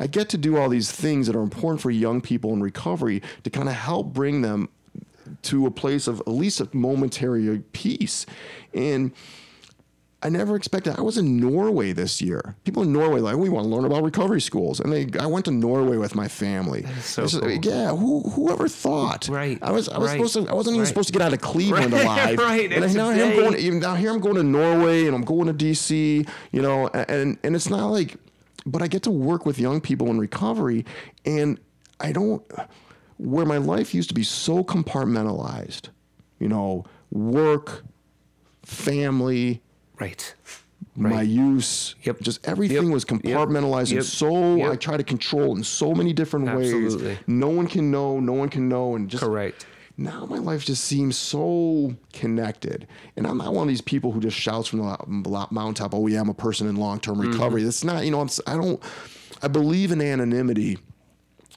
I get to do all these things that are important for young people in recovery to kind of help bring them to a place of at least a momentary peace. And I never expected. I was in Norway this year. People in Norway like we want to learn about recovery schools, and they. I went to Norway with my family. So just- cool. Yeah, who whoever thought? Right, I was. I was right, supposed to. I wasn't even right. supposed to get out of Cleveland Right, alive. right, And it's now here I'm going. even Now here I'm going to Norway, and I'm going to DC. You know, and and it's not like, but I get to work with young people in recovery, and I don't. Where my life used to be so compartmentalized, you know, work, family, Right. my use. Yep. Just everything Yep. was compartmentalized Yep. and so Yep. I try to control in so many different Absolutely. ways. No one can know, no one can know and just Correct. now my life just seems so connected. And I'm not one of these people who just shouts from the mountaintop, "Oh yeah, I'm a person in long-term Mm-hmm. recovery." That's not, you know, I'm, I don't I believe in anonymity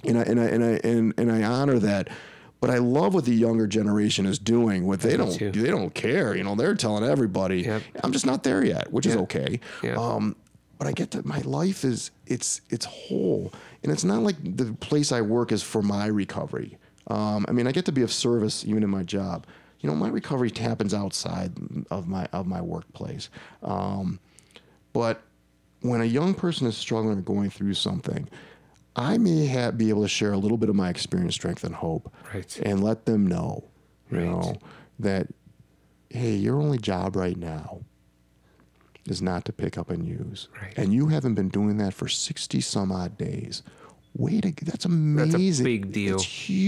and I and I and I and, and I honor that. But I love what the younger generation is doing. What they don't they don't care. You know, they're telling everybody. Yep. I'm just not there yet, which is okay. Yeah. Um, but I get to my life is it's it's whole, and it's not like the place I work is for my recovery. Um, I mean, I get to be of service even in my job. You know, my recovery happens outside of my of my workplace. Um, but when a young person is struggling or going through something, I may have, be able to share a little bit of my experience, strength, and hope, Right. and let them know, you Right. know, that hey, your only job right now is not to pick up and use, Right. and you haven't been doing that for sixty some odd days. Wait, a, that's amazing. big deal. It's huge,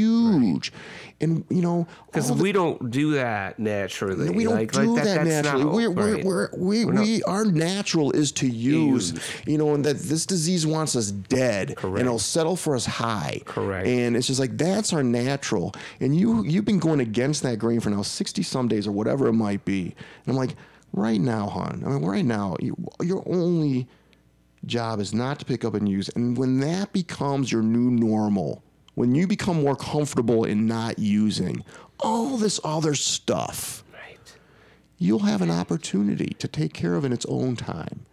and you know, Because all the- we don't do that naturally. we don't Like- do like that, that's naturally. not- we're, we're, right. we're, we, We're we, our natural is to use, Use. you know, and that this disease wants us dead, Correct. and it'll settle for us high. Correct. And it's just like that's our natural, and you you've been going against that grain for now sixty some days or whatever it might be, and I'm like, right now, hon. I mean, right now, you, your only job is not to pick up and use, and when that becomes your new normal. When you become more comfortable in not using all this other stuff, Right. you'll have an opportunity to take care of in its own time.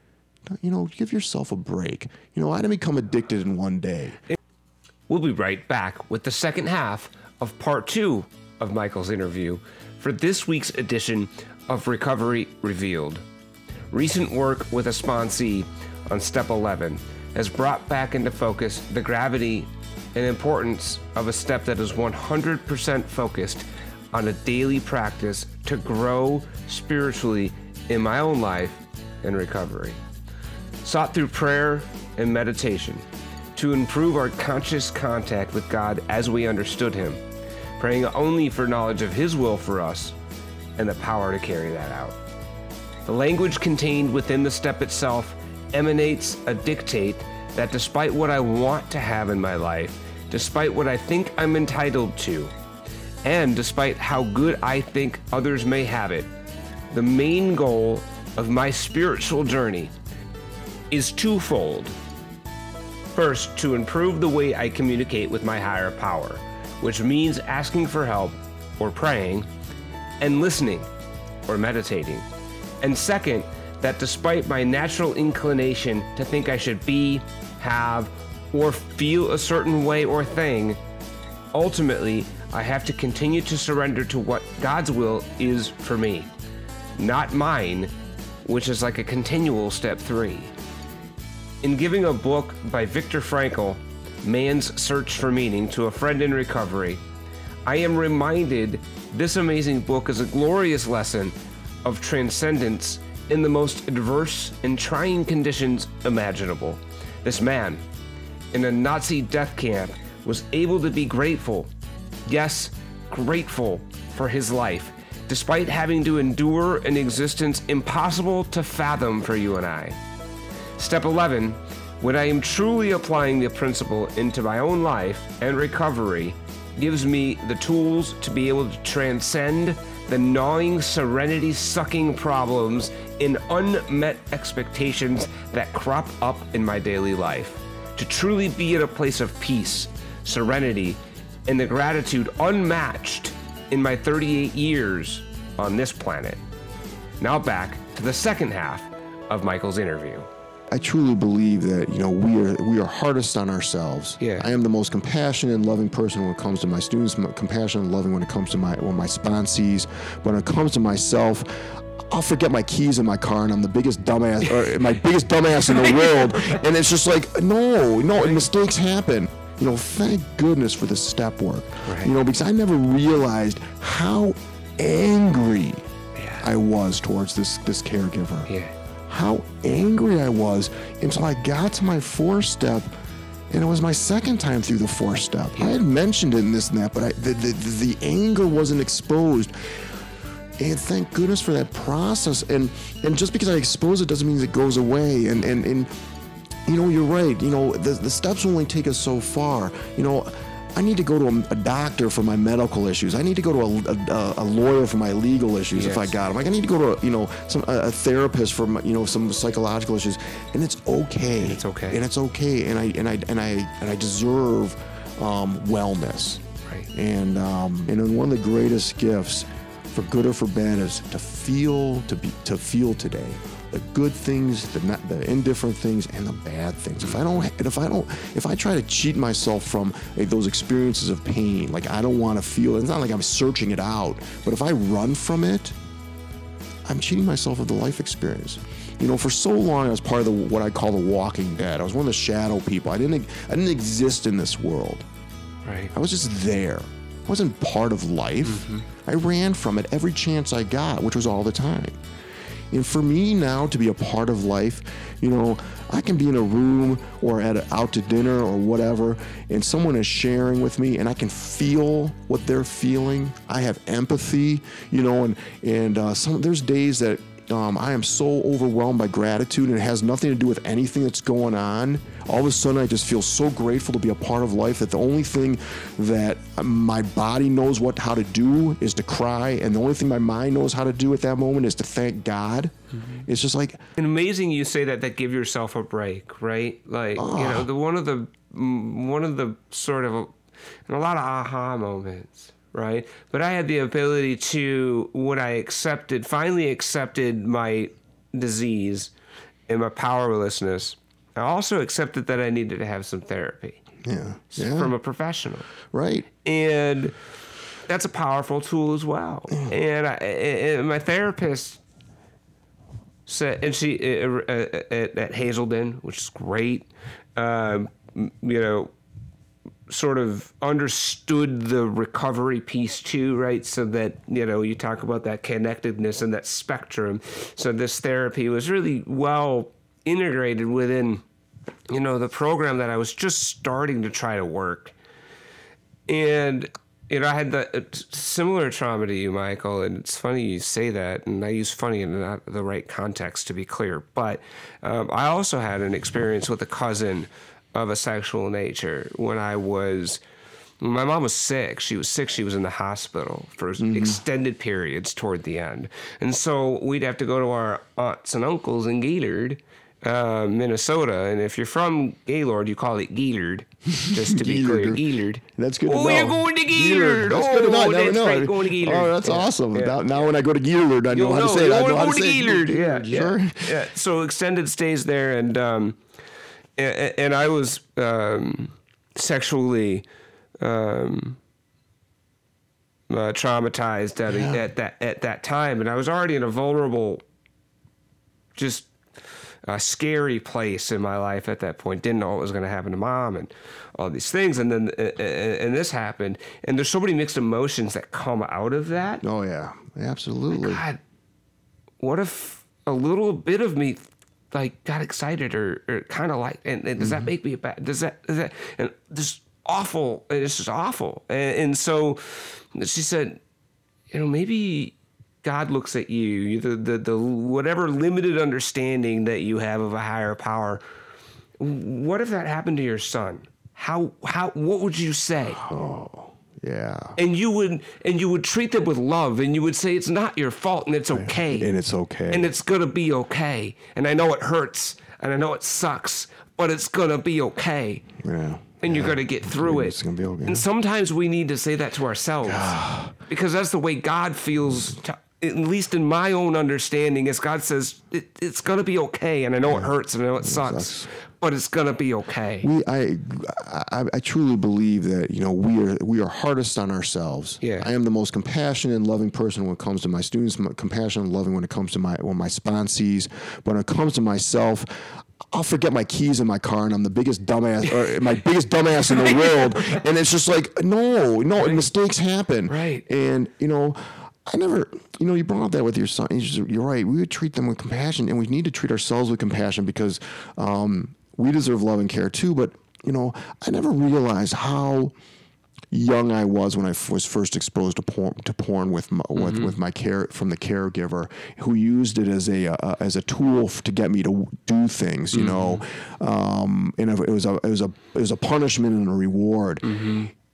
You know, give yourself a break. You know, I didn't become addicted in one day. We'll be right back with the second half of part two of Michael's interview for this week's edition of Recovery Revealed. Recent work with a sponsee on Step 11 has brought back into focus the gravity and importance of a step that is 100% focused on a daily practice to grow spiritually in my own life and recovery. Sought through prayer and meditation to improve our conscious contact with God as we understood Him, praying only for knowledge of His will for us and the power to carry that out. The language contained within the step itself emanates a dictate that despite what I want to have in my life, despite what I think I'm entitled to, and despite how good I think others may have it, the main goal of my spiritual journey is twofold. First, to improve the way I communicate with my higher power, which means asking for help or praying, and listening or meditating. And second, that despite my natural inclination to think I should be, have, or feel a certain way or thing, ultimately, I have to continue to surrender to what God's will is for me, not mine, which is like a continual step three. In giving a book by Viktor Frankl, Man's Search for Meaning, to a friend in recovery, I am reminded this amazing book is a glorious lesson of transcendence in the most adverse and trying conditions imaginable. This man, in a Nazi death camp, was able to be grateful, yes, grateful for his life, despite having to endure an existence impossible to fathom for you and I. Step 11 When I am truly applying the principle into my own life and recovery, gives me the tools to be able to transcend the gnawing, serenity sucking problems and unmet expectations that crop up in my daily life. To truly be in a place of peace, serenity, and the gratitude unmatched in my 38 years on this planet. Now back to the second half of Michael's interview. I truly believe that you know we are we are hardest on ourselves. Yeah. I am the most compassionate and loving person when it comes to my students. Compassionate and loving when it comes to my when my sponsees. When it comes to myself, I'll forget my keys in my car, and I'm the biggest dumbass, or my biggest dumbass in the world. And it's just like, no, no, mistakes happen. You know, thank goodness for the step work. Right. You know, because I never realized how angry Yeah. I was towards this this caregiver Yeah. How angry I was until I got to my four step. And it was my second time through the four step. I had mentioned it in this and that, but I, the, the, the anger wasn't exposed. And thank goodness for that process. And and just because I expose it doesn't mean it goes away. And and, and you know, you're right. You know, the, the steps only take us so far. You know, I need to go to a, a doctor for my medical issues. I need to go to a, a, a lawyer for my legal issues if I got them. Like I need to go to you know some a, a therapist for my, you know some psychological issues, and it's okay. it's okay. And it's okay. And I and I and I and I deserve um, wellness. Right. And um, and then one of the greatest gifts, for good or for bad, is to feel to be to feel today. The good things, the not, the indifferent things, and the bad things. If I don't, and if I don't, if I try to cheat myself from like, those experiences of pain, like I don't want to feel. It. It's not like I'm searching it out, but if I run from it, I'm cheating myself of the life experience. You know, for so long I was part of the what I call the Walking Dead. I was one of the shadow people. I didn't I didn't exist in this world. Right. I was just there. I wasn't part of life. Mm-hmm. I ran from it every chance I got, which was all the time. And for me now to be a part of life, you know, I can be in a room or at a, out to dinner or whatever, and someone is sharing with me, and I can feel what they're feeling. I have empathy, you know, and and uh, some there's days that um, I am so overwhelmed by gratitude, and it has nothing to do with anything that's going on. All of a sudden, I just feel so grateful to be a part of life that the only thing that my body knows what how to do is to cry, and the only thing my mind knows how to do at that moment is to thank God. It's just like And amazing you say that that give yourself a break, right? Like you know, the one of the one of the sort of and a lot of aha moments, right? But I had the ability to, when I accepted, finally accepted my disease and my powerlessness, I also accepted that I needed to have some therapy Yeah. Yeah. from a professional. right. And that's a powerful tool as well. And, I, and my therapist said, and she uh, uh, at, at Hazelden, which is great, um, you know, sort of understood the recovery piece too, right? So that, you know, you talk about that connectedness and that spectrum. So this therapy was really well integrated within, you know, the program that I was just starting to try to work. And, you know, I had the uh, similar trauma to you, Michael, and it's funny you say that, and I use funny in not the right context to be clear. But um, I also had an experience with a cousin of a sexual nature when I was. My mom was sick. She was sick. She was in the hospital for extended periods toward the end. And so we'd have to go to our aunts and uncles in Gaylord, uh, Minnesota. And if you're from Gaylord, you call it Gaylord, just to be clear. Gaylord. That's good Oh, you're going to Gaylord. That's good to know. Oh, that's know. right, going to Gaylord. Oh, that's Yeah. awesome. Yeah. Now, now when I go to Gaylord, I know You'll how to say it. I know how to to say Gaylord. it. Yeah, yeah, Sure. yeah. So extended stays there, and um, and, and I was um, sexually um, uh, traumatized at, a, at that at that time, and I was already in a vulnerable, just a scary place in my life at that point. Didn't know what was going to happen to mom and all these things, and then uh, uh, and this happened, and there's so many mixed emotions that come out of that. Oh yeah, absolutely. God, what if a little bit of me like got excited or, or kind of like and, and does that mm-hmm. make me a bad does that does that and this awful it's just awful. And, and so she said you know maybe God looks at you the, the the whatever limited understanding that you have of a higher power. What if that happened to your son? How how what would you say oh. Yeah. and you would and you would treat them with love and you would say it's not your fault and it's okay And it's okay. and it's gonna be okay and i know it hurts and i know it sucks but it's gonna be okay yeah. and you're gonna get through it It's gonna be okay. and sometimes we need to say that to ourselves because that's the way god feels to, at least in my own understanding is god says it, it's gonna be okay and i know it hurts and i know it sucks sucks. But it's gonna be okay we I, I I truly believe that you know we are we are hardest on ourselves. Yeah. I am the most compassionate and loving person when it comes to my students. m- Compassionate and loving when it comes to my when my sponsees. But when it comes to myself. I'll forget my keys in my car, and I'm the biggest dumbass, or my biggest dumbass in the world. And it's just like, no, no, mistakes happen. Right. And you know, I never, you know, you brought up that with your son. You're, you're right. We would treat them with compassion, and we need to treat ourselves with compassion because um, we deserve love and care too. But you know, I never realized how young I was when I f- was first exposed to porn, to porn with my, with, with my care from the caregiver who used it as a uh, as a tool f- to get me to do things, you know, um, and it was a it was a it was a punishment and a reward.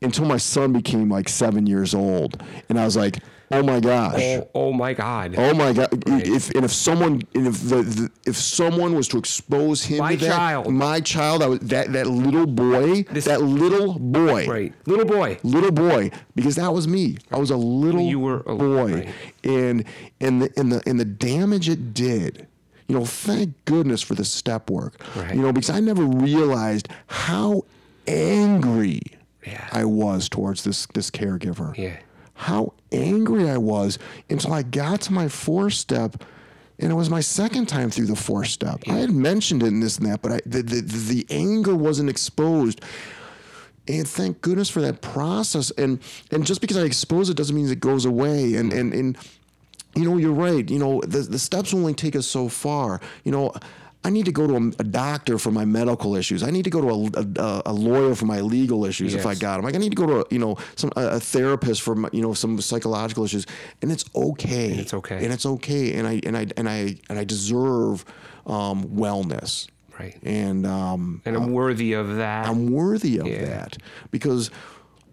Until my son became like seven years old, and I was like, "Oh my gosh!" oh, oh my god Oh my God! If and if someone and if the, the if someone was to expose him My to that, child. my child, I was, that that little boy, This- that little boy, right little boy little boy, because that was me. I was a little You were a- boy, right. and and the and the and the damage it did. You know, thank goodness for the step work. Right. You know, because I never realized how angry Yeah. I was towards this this caregiver yeah how angry I was until I got to my four step. And it was my second time through the four step. I had mentioned it in this and that, but I, the, the, the anger wasn't exposed. And thank goodness for that process. And and just because I expose it doesn't mean it goes away. And and and you know, you're right. You know, the the steps only take us so far. You know, I need to go to a, a doctor for my medical issues. I need to go to a, a, a lawyer for my legal issues if I got them. Like I need to go to a, you know some a, therapist for my, you know some psychological issues, and it's okay. And it's okay. And it's okay. And I and I and I and I deserve um, wellness. Right. And um, and i'm worthy of that I'm worthy of Yeah. that because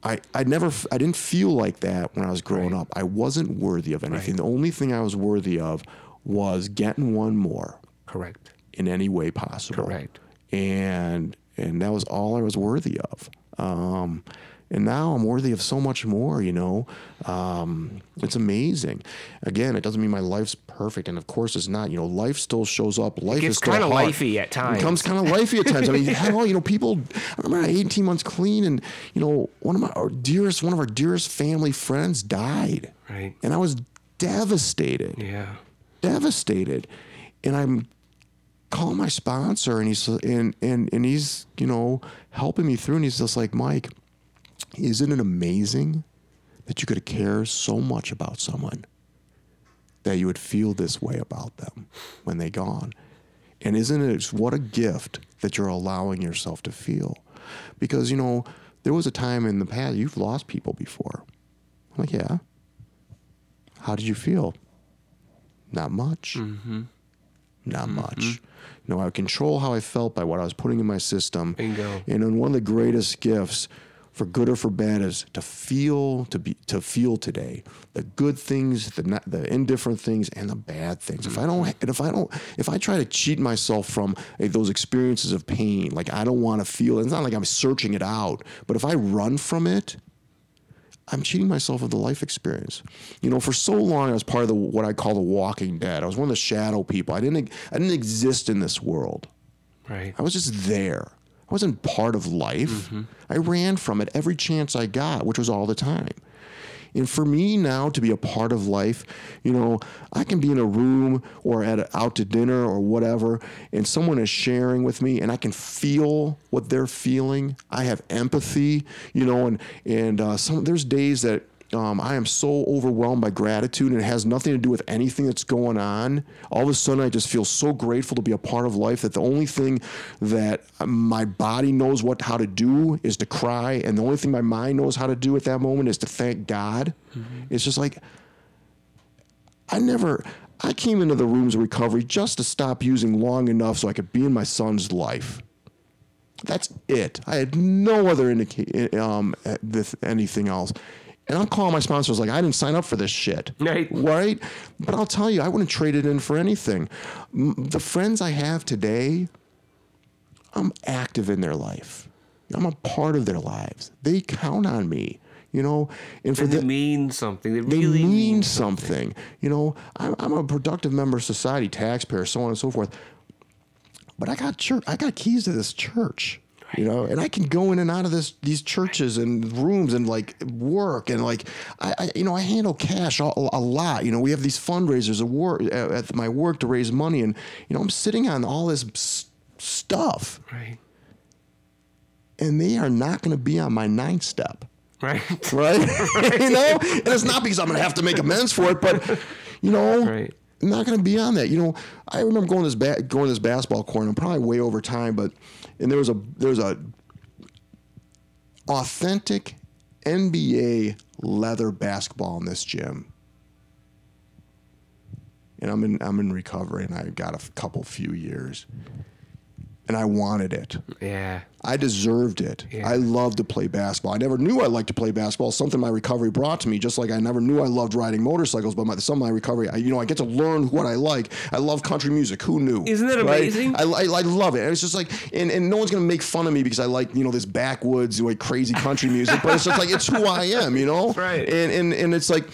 I I never I didn't feel like that when I was growing up. I wasn't worthy of anything. The only thing I was worthy of was getting one more correct in any way possible. Correct. And and that was all I was worthy of. Um, And now I'm worthy of so much more, you know. Um, it's amazing. Again, it doesn't mean my life's perfect, and of course it's not. You know, life still shows up. Life gets is still kinda lifey at times. It becomes kind of lifey at times. I mean, hell, you know, people. I remember 18 months clean, and you know, one of my our dearest, one of our dearest family friends died, Right. and I was devastated Yeah. devastated. And I'm calling my sponsor and he's and and and he's, you know, helping me through and he's just like, Mike, isn't it amazing that you could care so much about someone that you would feel this way about them when they gone? And isn't it what a gift that you're allowing yourself to feel? Because, you know, there was a time in the past you've lost people before. I'm like, yeah. How did you feel? Not much. Mm-hmm. Not mm-hmm. much. Know, I would control how I felt by what I was putting in my system. Bingo. And then one of the greatest gifts, for good or for bad, is to feel to be to feel today the good things, the not, the indifferent things, and the bad things. If I don't, if I don't, if I try to cheat myself from eh, those experiences of pain, like I don't want to feel. It's not like I'm searching it out, but if I run from it, I'm cheating myself of the life experience. You know, for so long I was part of the what I call the Walking Dead. I was one of the shadow people. I didn't I didn't exist in this world. Right. I was just there. I wasn't part of life. Mm-hmm. I ran from it every chance I got, which was all the time. And for me now to be a part of life, you know, I can be in a room or at a, out to dinner or whatever, and someone is sharing with me, and I can feel what they're feeling. I have empathy, you know, and and uh, some there's days that um, I am so overwhelmed by gratitude, and it has nothing to do with anything that's going on. All of a sudden, I just feel so grateful to be a part of life that the only thing that my body knows what how to do is to cry, and the only thing my mind knows how to do at that moment is to thank God. It's just like I never. I came into the rooms of recovery just to stop using long enough so I could be in my son's life. That's it. I had no other indica- um, this, anything else. And I'm calling my sponsors like I didn't sign up for this shit. Right. Right. But I'll tell you, I wouldn't trade it in for anything. The friends I have today, I'm active in their life. I'm a part of their lives. They count on me. You know, and for And they the, mean something. They they really mean something. You know, I'm, I'm a productive member of society, taxpayer, so on and so forth. But I got church. I got keys to this church. You know, and I can go in and out of this these churches and rooms and like work and like I, I you know I handle cash a, a lot. You know, we have these fundraisers at work at my work to raise money, and you know I'm sitting on all this s- stuff, Right. and they are not going to be on my ninth step Right. right? you know, and it's not because I'm going to have to make amends for it, but you know, Right. I'm not going to be on that. You know, I remember going to this ba- going to this basketball court. and I'm probably way over time, but and there was a there was a authentic NBA leather basketball in this gym. And I'm in I'm in recovery, and I got a couple few years, and I wanted it. Yeah. I deserved it. Yeah. I loved to play basketball. I never knew I liked to play basketball. Something my recovery brought to me, just like I never knew I loved riding motorcycles. But my, some of my recovery, I, you know, I get to learn what I like. I love country music. Who knew? Isn't it amazing? I, I, I love it. And it's just like, and, and no one's gonna make fun of me because I like, you know, this backwoods, like crazy country music. But it's just like it's who I am, you know. Right. And and and it's like,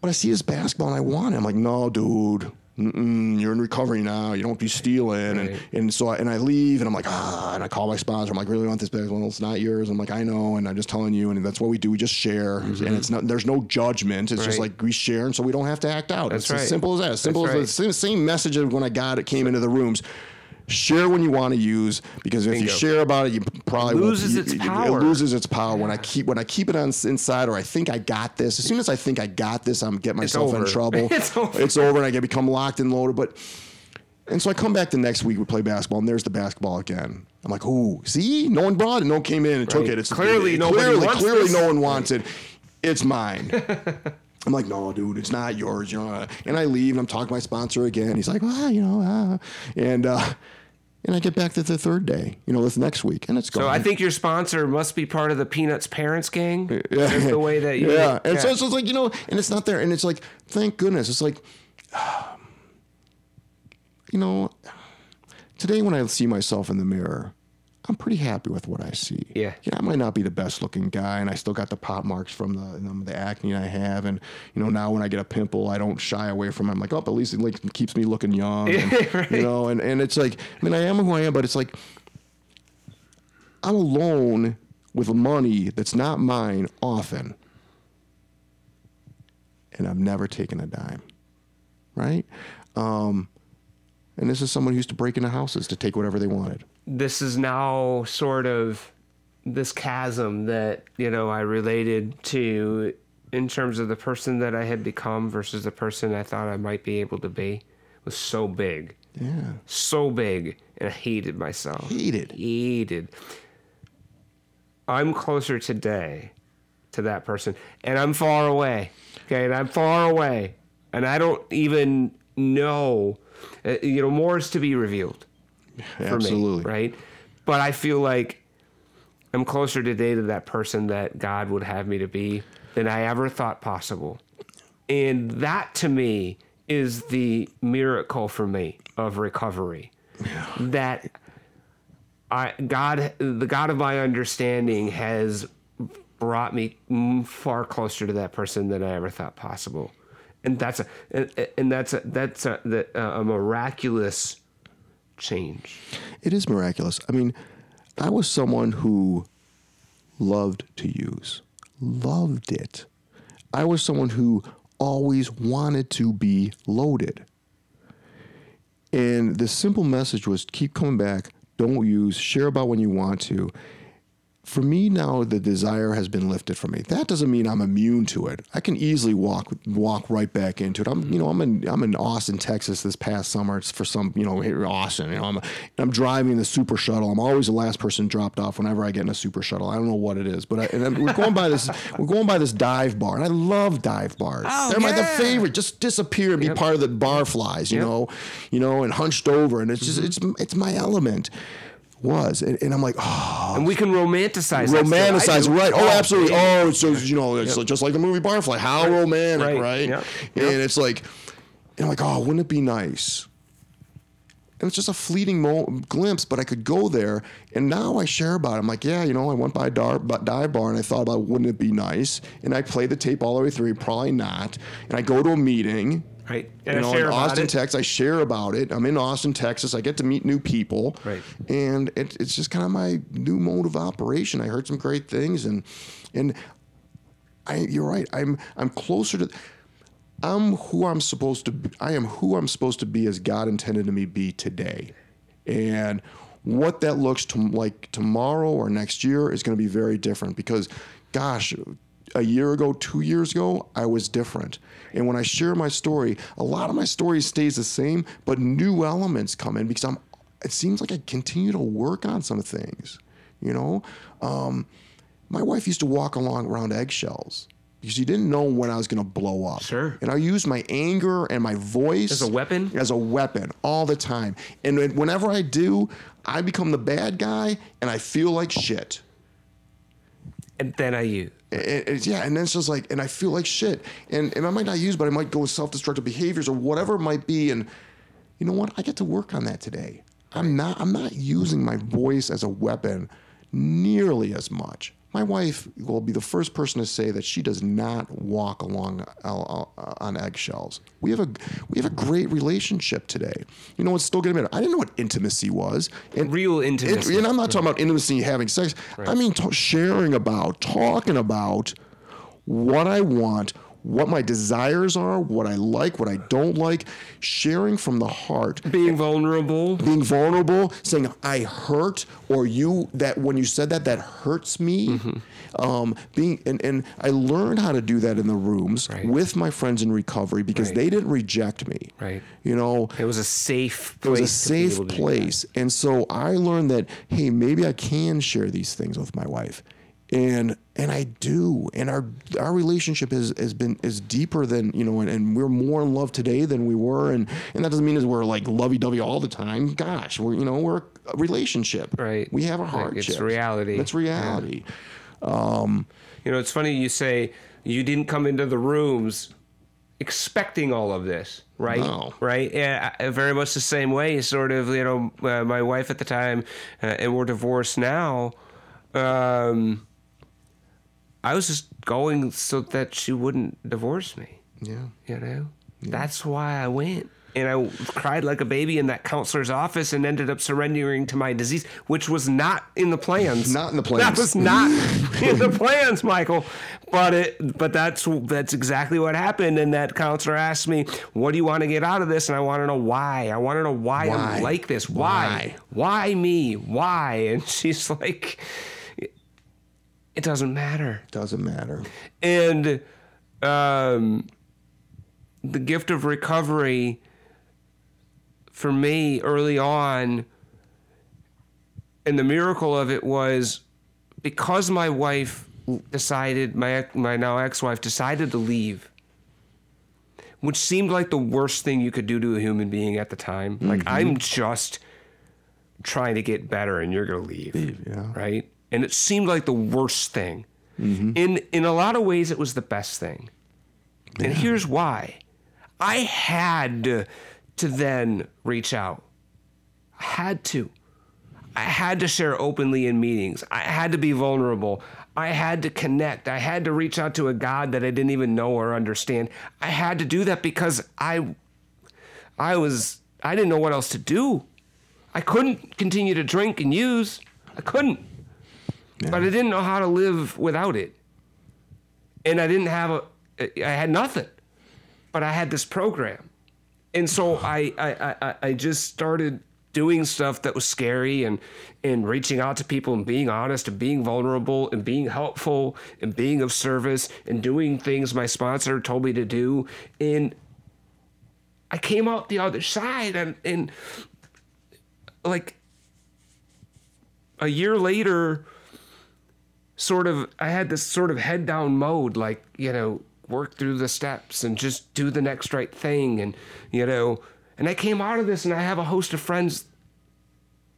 but I see this basketball and I want it. I'm like, no, dude. You're in recovery now. You don't be stealing, Right. and and so I, and I leave, and I'm like ah, and I call my sponsor. I'm like, really want this bag? Well, It's not yours. I'm like, I know, and I'm just telling you, and that's what we do. We just share, and it's not. There's no judgment. It's just like we share, and so we don't have to act out. That's it's right. as simple as that. As simple That's as the same, same message as when I got it came into the rooms. Share when you want to use because if you share about it, you probably won't- Loses its you- power. It loses its power when I keep when I keep it on inside, or I think I got this. As soon as I think I got this, I'm getting myself in trouble. It's over. It's over, and I get become locked and loaded. But and so I come back the next week. We play basketball, and there's the basketball again. I'm like, ooh, see, no one brought it, no one came in and took it. It's Clearly nobody clearly, wants clearly this. no one wants it. It's mine. I'm like, no, dude, it's not yours. You know, and I leave, and I'm talking to my sponsor again. He's like, well, you know, uh, and uh, and I get back to the third day, you know, this next week, and it's gone. So I think your sponsor must be part of the Peanuts parents gang. That's the way that you. yeah. And so, so it's like, you know, and it's not there. And it's like, thank goodness. It's like, you know, today when I see myself in the mirror, I'm pretty happy with what I see. Yeah. Yeah, I might not be the best looking guy, and I still got the pop marks from the um, the acne I have, and you know now when I get a pimple, I don't shy away from. it. I'm like, oh, but at least it like keeps me looking young. and, Right. You know, and and it's like, I mean, I am who I am, but it's like I'm alone with money that's not mine often, and I've never taken a dime, right? Um, and this is someone who used to break into houses to take whatever they wanted. This is now sort of this chasm that you know I related to in terms of the person that I had become versus the person I thought I might be able to be was so big, Yeah. so big, and I hated myself. Hated. Hated. I'm closer today to that person, and I'm far away. Okay, and I'm far away, and I don't even know. Uh, you know, more is to be revealed for Absolutely. me, right? But I feel like I'm closer today to that person that God would have me to be than I ever thought possible. And that to me is the miracle for me of recovery. That I God the God of my understanding has brought me far closer to that person than I ever thought possible. And that's a and, and that's a that's a, uh, a miraculous change. It is miraculous. I mean, I was someone who loved to use, loved it. I was someone who always wanted to be loaded. And the simple message was keep coming back, don't use, share about when you want to. For me now, the desire has been lifted from me. That doesn't mean I'm immune to it. I can easily walk walk right back into it. I'm, you know, I'm in I'm in Austin, Texas this past summer. It's for some, you know, here Austin. You know, I'm I'm driving the super shuttle. I'm always the last person dropped off whenever I get in a super shuttle. I don't know what it is, but I, and then we're going by this we're going by this dive bar, and I love dive bars. Oh, They're my the favorite. Just disappear and be part of the bar flies, you Yep. know, you know, and hunched over, and it's just mm-hmm. it's it's my element. Was. And, and I'm like, oh, And we can romanticize that still. I romanticize do. right. Oh, oh absolutely. baby. oh it's so you know it's just like the movie barfly how romantic Right. right, Yep. and it's like and i'm like oh wouldn't it be nice? And it's just a fleeting mo- glimpse but i could go there. And now i share about it. I'm like yeah you know i went by a dar- by dive bar and i thought about wouldn't it be nice? And i play the tape all the way through probably not. And i go to a meeting Right. And I know, share in about Austin, it. Texas. I share about it. I'm in Austin, Texas. I get to meet new people. Right. And it, it's just kind of my new mode of operation. I heard some great things, and and I, you're right. I'm I'm closer to. I'm who I'm supposed to. Be, I am who I'm supposed to be as God intended me to be today, and what that looks to like tomorrow or next year is going to be very different because, gosh, a year ago, two years ago, I was different. And when I share my story, a lot of my story stays the same, but new elements come in because I'm. It seems like I continue to work on some things, you know. Um, my wife used to walk along around eggshells because she didn't know when I was going to blow up. Sure. And I used my anger and my voice As a weapon? As a weapon all the time. And whenever I do, I become the bad guy and I feel like shit. And then I use. And- and yeah, and then it's just like, and I feel like shit. And, and I might not use, but I might go with self destructive behaviors or whatever it might be. And you know what? I get to work on that today. I'm not I'm not using my voice as a weapon nearly as much. My wife will be the first person to say that she does not walk along uh, uh, on eggshells. We have a we have a great relationship today. You know, it's still getting better. I didn't know what intimacy was. And Real it- intimacy. and I'm not talking about intimacy, having sex. I mean, t- sharing about, talking about what I want, what my desires are, what I like, what I don't like, sharing from the heart, Being vulnerable. being vulnerable, saying I hurt, or you that when you said that that hurts me. Mm-hmm. Um, being and, and I learned how to do that in the rooms Right. with my friends in recovery because Right. they didn't reject me. Right. You know, It was a safe it was a safe able to do that. place and so i learned that hey maybe i can share these things with my wife and and i do and our our relationship has has been is deeper than you know and, and we're more in love today than we were and and that doesn't mean that we're like lovey-dovey all the time gosh we're you know we're a relationship Right. we have a hardship it's reality. it's reality You know, it's funny you say you didn't come into the rooms expecting all of this. right? No. Right? Yeah, very much the same way. Sort of, you know, uh, my wife at the time, uh, and we're divorced now. Um, I was just going so that she wouldn't divorce me. Yeah. You know, that's why I went. And I cried like a baby in that counselor's office and ended up surrendering to my disease, which was not in the plans. Not in the plans. That was not in the plans, Michael. But it, but that's that's exactly what happened. And that counselor asked me, "What do you want to get out of this?" And I want to know why. I want to know why, Why? I'm like this. Why? Why me? Why? And she's like, "It doesn't matter." Doesn't matter. and um, the gift of recovery for me early on and the miracle of it was because my wife decided my my now ex-wife decided to leave which seemed like the worst thing you could do to a human being at the time like i'm just trying to get better and you're going to leave, leave yeah. right and it seemed like the worst thing. Mm-hmm. In in a lot of ways it was the best thing. And here's why. I had to, to then reach out. I had to. I had to share openly in meetings. I had to be vulnerable. I had to connect. I had to reach out to a god that i didn't even know or understand. I had to do that because i i was i didn't know what else to do. I couldn't continue to drink and use. I couldn't but I didn't know how to live without it. And I didn't have a, I had nothing, but I had this program. And so I, I, I, I just started doing stuff that was scary and, and reaching out to people and being honest and being vulnerable and being helpful and being of service and doing things my sponsor told me to do. And I came out the other side and, and like a year later, sort of I had this sort of head down mode, like, you know, work through the steps and just do the next right thing. And, you know, and I came out of this and I have a host of friends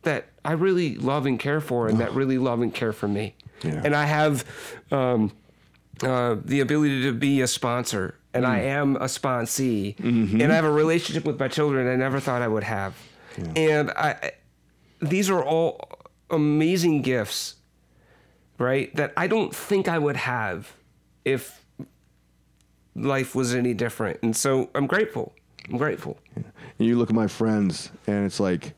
that I really love and care for and that really love and care for me. Yeah. And I have um, uh, the ability to be a sponsor and I am a sponsee and I have a relationship with my children I never thought I would have. And I, these are all amazing gifts right? That I don't think I would have if life was any different. And so I'm grateful. I'm grateful. And you look at my friends, and it's like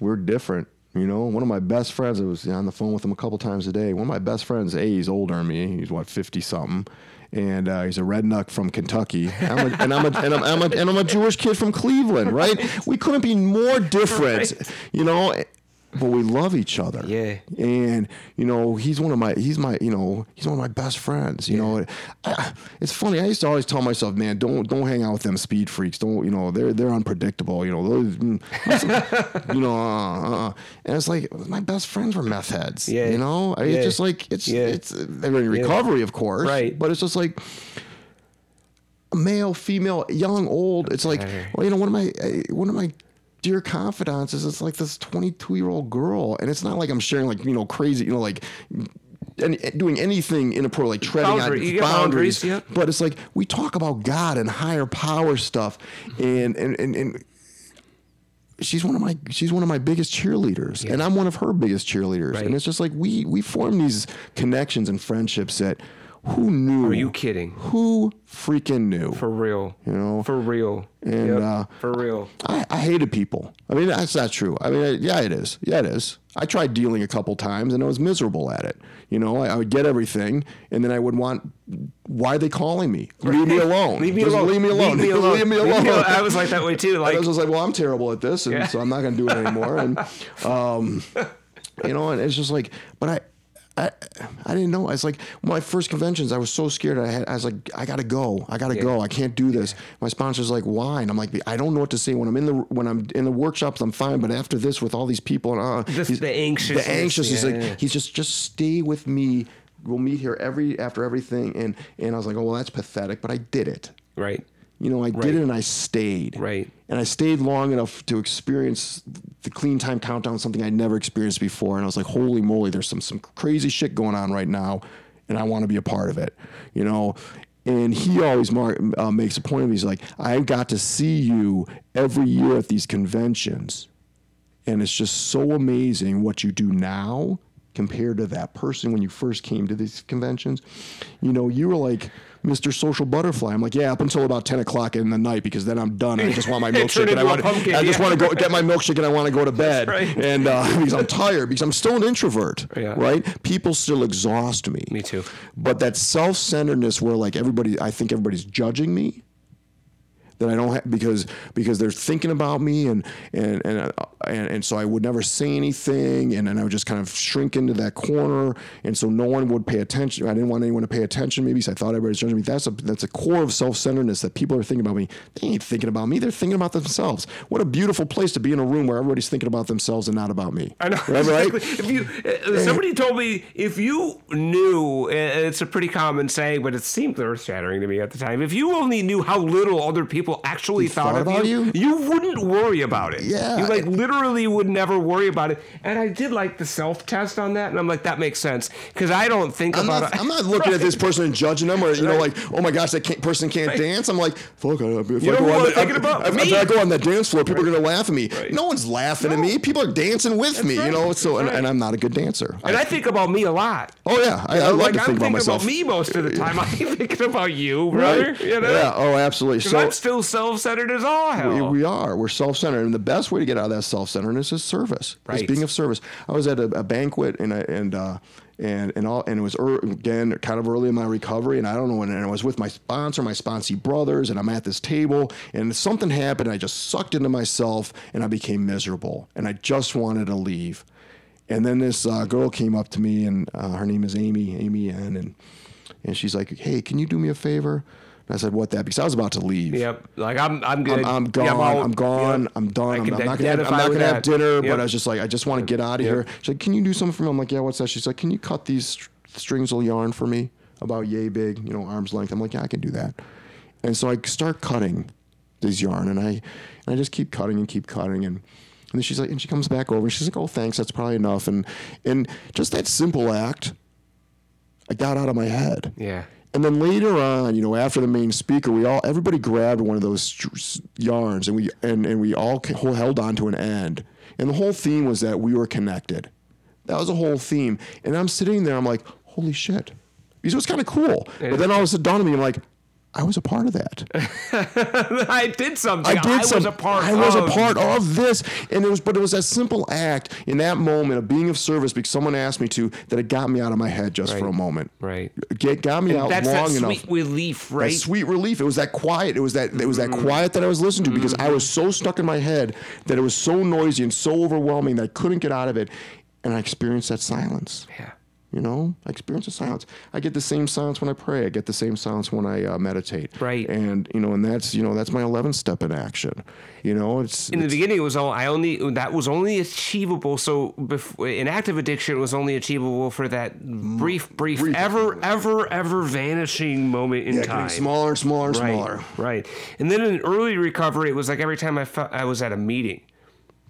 we're different. You know, one of my best friends, I was on the phone with him a couple times a day. One of my best friends, A, he's older than me. He's what, 50 something. And uh, he's a redneck from Kentucky. I'm a, and, I'm a, and, I'm, I'm a, and I'm a Jewish kid from Cleveland, right? We couldn't be more different, Right. you know? But we love each other. Yeah. And, you know, he's one of my, he's my, you know, he's one of my best friends, you know? I, it's funny. I used to always tell myself, man, don't, don't hang out with them speed freaks. Don't, you know, they're, they're unpredictable, you know, those, mm, you know, uh, uh, and it's like my best friends were meth heads, Yeah. you know, I- Yeah. it's just like, it's, Yeah. it's, they're in recovery, of course, Right. But it's just like, male, female, young, old. It's like, well, you know, one of my uh, one of my dear confidants is it's like this 22 year old girl, and it's not like I'm sharing like you know crazy, you know, like. Any, doing anything inappropriate, like treading Boundary- on boundaries, boundaries, but it's like we talk about God and higher power stuff, and and and, and she's one of my she's one of my biggest cheerleaders, and I'm one of her biggest cheerleaders, Right. and it's just like we we form these connections and friendships that who knew? Are you kidding? Who freaking knew? For real. You know? For real. And, Yep, uh, for real. I, I hated people. I mean, that's not true. I mean, I, yeah, it is. Yeah, it is. I tried dealing a couple times and I was miserable at it. You know, I, I would get everything and then I would want, why are they calling me? Leave me alone. Leave me Just alone. Leave me alone. Leave me alone. leave me alone. I was like that way too. Like I was just like, well, I'm terrible at this, and Yeah. so I'm not going to do it anymore. And, um, you know, and it's just like, but I, I, I didn't know. I was like, my first conventions, I was so scared. I had, I was like, I gotta go. I gotta go. I can't do this. My sponsor's like, why? And I'm like, I don't know what to say when I'm in the when I'm in the workshops. I'm fine, but after this, with all these people and uh, This- he's- the anxiousness, the anxious. He's like, he's just just stay with me. We'll meet here every after everything. And and I was like, oh well, that's pathetic, but I did it. right. You know, I Right. did it and I stayed. Right. And I stayed long enough to experience the clean time countdown, something I'd never experienced before. And I was like, holy moly, there's some some crazy shit going on right now, and I want to be a part of it. You know, And he always mar- uh, makes a point of. He's like, I got to see you every year at these conventions. And it's just so amazing what you do now compared to that person when you first came to these conventions. You know, you were like Mr. Social Butterfly. I'm like, yeah, up until about 10 o'clock in the night because then I'm done. I just want my milkshake and I want, pumpkin, I just yeah. want to go get my milkshake and I want to go to bed. right. And uh, because I'm tired, because I'm still an introvert, Yeah. right? People still exhaust me. Me too. But that self-centeredness where like everybody, I think everybody's judging me. That I don't have because because they're thinking about me and and and uh, and, and so I would never say anything and then I would just kind of shrink into that corner and so no one would pay attention. I didn't want anyone to pay attention maybe so I thought everybody was judging me. That's a that's a core of self-centeredness that people are thinking about me. They ain't thinking about me. They're thinking about themselves. What a beautiful place to be in a room where everybody's thinking about themselves and not about me. I know. Right? Exactly. If you, uh, somebody told me if you knew, it's a pretty common saying, but it seemed earth shattering to me at the time. If you only knew how little other people actually thought, thought of about you, you? wouldn't worry about it. Yeah. you like literally would never worry about it. And I did like the self test on that, and I'm like, that makes sense because I don't think I'm about not, it. I'm not looking at this person and judging them, or you know, like, oh my gosh, that can't, person can't dance. I'm like, fuck, if You I go on I'm the, thinking if- about? Me. I go on that dance floor, people are gonna laugh at me. Right. No one's laughing at me. People are dancing with me. You know, so and, Right. and I'm not a good dancer. and I think about me a lot. oh yeah, I, I love like to I'm think about thinking myself. about me most of the time. I'm thinking about you, brother. Right? You know? Yeah. Oh, absolutely. So I'm still self-centered as all hell. We, we are. We're self-centered, and the best way to get out of that self-centeredness is service. Right. Is being of service. I was at a, a banquet, and I, and uh, and and all, and it was ear again kind of early in my recovery, and I don't know when. And I was with my sponsor, my sponsee brothers, and I'm at this table, and something happened. I just sucked into myself, and I became miserable, and I just wanted to leave. And then this uh, girl came up to me, and uh, her name is Amy, Amy N, and and she's like, "Hey, can you do me a favor?" And I said, "What that?" Because I was about to leave. Yep. Like I'm, I'm good. I'm, I'm gone. Yeah, out. I'm gone. Yep. I'm done. I'm, I'm not gonna. Have, I'm not gonna have dinner. Yep. But I was just like, I just want to get out of Yep. here. She's like, Can you do something for me? I'm like, Yeah. What's that? She's like, Can you cut these str- strings of yarn for me about yay big, you know, arm's length? I'm like, Yeah, I can do that. And so I start cutting these yarn, and I and I just keep cutting and keep cutting and. And then she's like, and she comes back over. and She's like, "Oh, thanks. That's probably enough." And and just that simple act, I got out of my head. Yeah. And then later on, you know, after the main speaker, we all everybody grabbed one of those yarns and we and, and we all held on to an end. And the whole theme was that we were connected. That was the whole theme. And I'm sitting there, I'm like, holy shit. Because it was kind of cool. But then all of a sudden, dawned on me, I'm like, I was a part of that. I did something. I did some, was a part. I was of. a part of this, and it was, but it was that simple act in that moment of being of service because someone asked me to that it got me out of my head just for a moment. Right. Get got me out That's that long sweet relief, right? That sweet relief. It was that quiet. It was that it was that Mm-hmm. quiet that I was listening to because I was so stuck in my head that it was so noisy and so overwhelming that I couldn't get out of it, and I experienced that silence. yeah. You know, I experience the silence. I get the same silence when I pray. I get the same silence when I uh, meditate. Right. And you know, and that's you know that's my 11th step in action. You know, it's, In the it's beginning, it was all I only that was only achievable. So before, in active addiction, it was only achievable for that brief, brief, Brief. ever, ever, ever vanishing moment in yeah, time. smaller and smaller and right, smaller. right. And then in early recovery, it was like every time I felt I was at a meeting,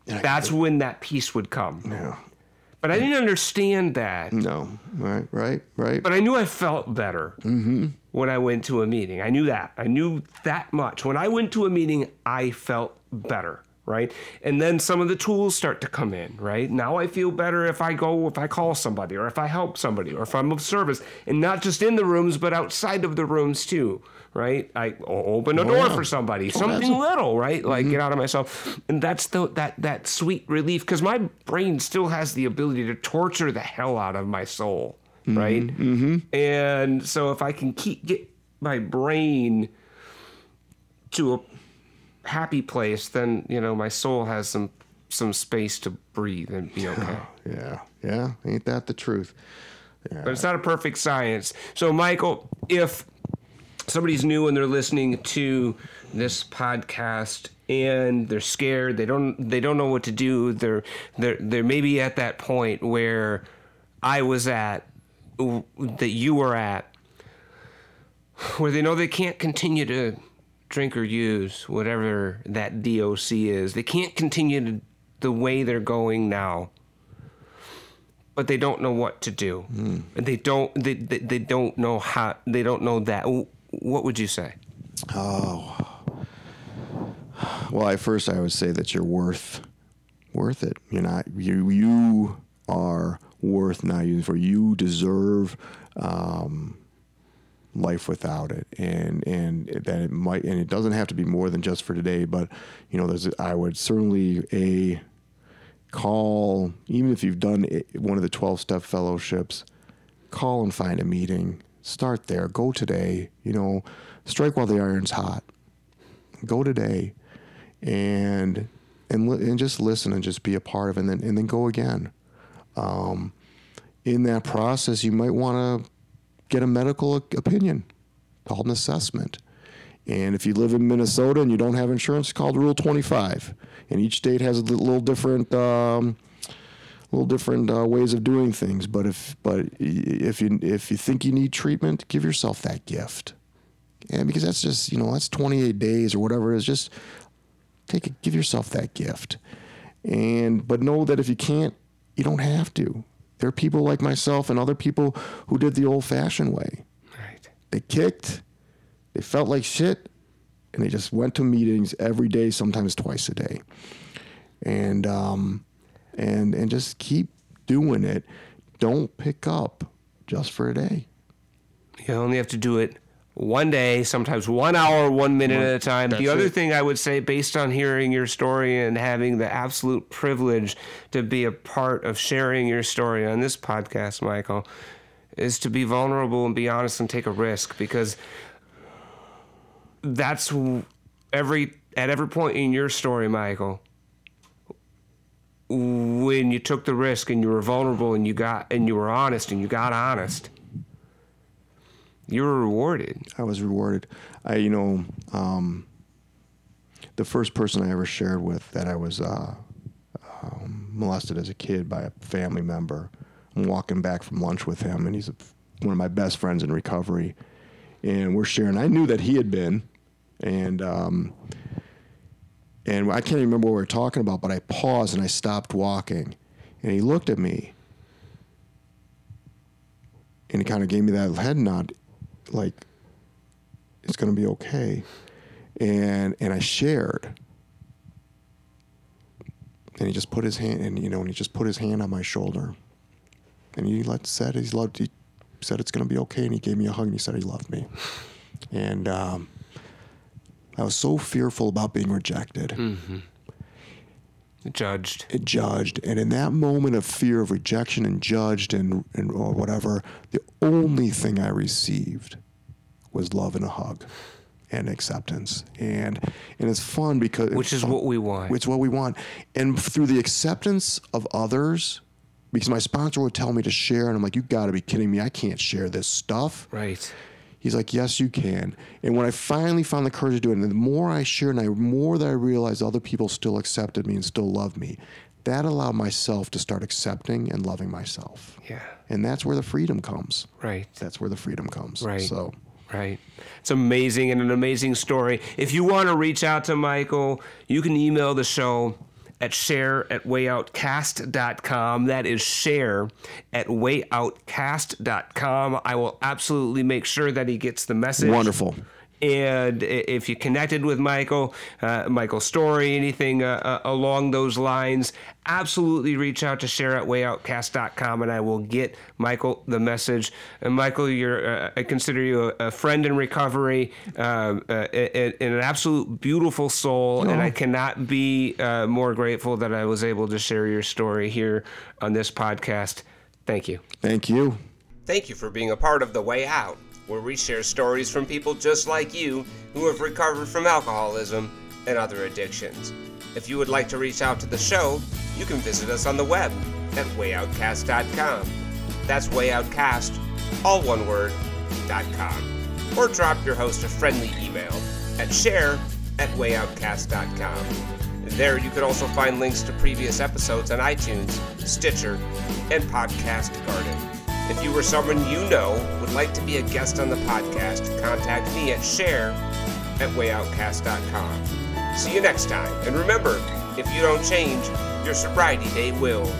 that's when that peace would come. yeah. But I didn't understand that. No. Right. Right. Right. But I knew I felt better mm-hmm. when I went to a meeting. I knew that. I knew that much. When I went to a meeting, I felt better, right? And then some of the tools start to come in, right? Now I feel better if I go, if I call somebody, or if I help somebody, or if I'm of service, and not just in the rooms, but outside of the rooms too. Right, I open a door yeah. for somebody, Oh, something little, right? Like get out of myself, and that's the that that sweet relief because my brain still has the ability to torture the hell out of my soul, right? Mm-hmm. And so if I can keep get my brain to a happy place, then you know my soul has some some space to breathe and be okay. yeah. Yeah. Ain't that the truth? Yeah. but it's not a perfect science. So, Michael, if somebody's new and they're listening to this podcast and they're scared, they don't they don't know what to do. They're they're they're maybe at that point where I was at, that you were at, where they know they can't continue to drink or use whatever that DOC is. They can't continue to, the way they're going now but they don't know what to do and they don't they, they, they don't know how they don't know that what would you say? Oh. Well, at first I would say that you're worth worth it. You're not you you are worth not using for you deserve um, life without it and and that it might and it doesn't have to be more than just for today but you know there's I would certainly a call even if you've done one of the 12 step fellowships call and find a meeting start there. Go today you know strike while the iron's hot. Go today and and and just listen and just be a part of it and then and then go again. Um, in that process you might want to get a medical opinion called an assessment. And if you live in Minnesota and you don't have insurance, it's called Rule 25. And each state has a little different, um, little different uh, ways of doing things. But if, but if you if you think you need treatment, give yourself that gift. And because that's just you know that's 28 days or whatever it is. Just take it, give yourself that gift. And but know that if you can't, you don't have to. There are people like myself and other people who did the old-fashioned way. Right. They kicked they felt like shit, and they just went to meetings every day, sometimes twice a day, and um, and and just keep doing it. Don't pick up just for a day. You only have to do it one day, sometimes one hour, one minute at a time. the other it. thing I would say, based on hearing your story and having the absolute privilege to be a part of sharing your story on this podcast, Michael, is to be vulnerable and be honest and take a risk because that's every at every point in your story, Michael. When you took the risk and you were vulnerable and you got and you were honest and you got honest, you were rewarded. I was rewarded. I, you know, um, the first person I ever shared with that I was uh, um, molested as a kid by a family member. I'm walking back from lunch with him, and he's a, one of my best friends in recovery. And we're sharing. I knew that he had been, and um, and I can't remember what we were talking about, but I paused and I stopped walking, and he looked at me, and he kind of gave me that head nod, like it's going to be okay, and and I shared, and he just put his hand, and you know, and he just put his hand on my shoulder, and he let said he loved, he said it's going to be okay, and he gave me a hug, and he said he loved me, and. Um, I was so fearful about being rejected. Mm-hmm. Judged. It judged. And in that moment of fear of rejection and judged and, and or whatever, the only thing I received was love and a hug and acceptance. And and it's fun because Which is fun, what we want. Which is what we want. And through the acceptance of others, because my sponsor would tell me to share, and I'm like, you gotta be kidding me. I can't share this stuff. Right. He's like, yes, you can. And when I finally found the courage to do it, and the more I shared, and the more that I realized other people still accepted me and still loved me, that allowed myself to start accepting and loving myself. Yeah. And that's where the freedom comes. Right. That's where the freedom comes. Right. So. Right. It's amazing and an amazing story. If you want to reach out to Michael, you can email the show at share at wayoutcast.com. That is share at wayoutcast.com. I will absolutely make sure that he gets the message. Wonderful. And if you connected with Michael, uh, Michael's story, anything uh, uh, along those lines, absolutely reach out to share at wayoutcast.com and I will get Michael the message. And Michael, you're, uh, I consider you a, a friend in recovery, uh, uh, and an absolute beautiful soul. And I cannot be more grateful that I was able to share your story here on this podcast. Thank you. Thank you. Thank you for being a part of The Way Out where we share stories from people just like you who have recovered from alcoholism and other addictions. If you would like to reach out to the show, you can visit us on the web at wayoutcast.com. That's wayoutcast, all one word, .com. Or drop your host a friendly email at share at wayoutcast.com. There you can also find links to previous episodes on iTunes, Stitcher, and Podcast Garden. If you or someone you know would like to be a guest on the podcast, contact me at share at wayoutcast.com. See you next time, and remember, if you don't change, your sobriety day will.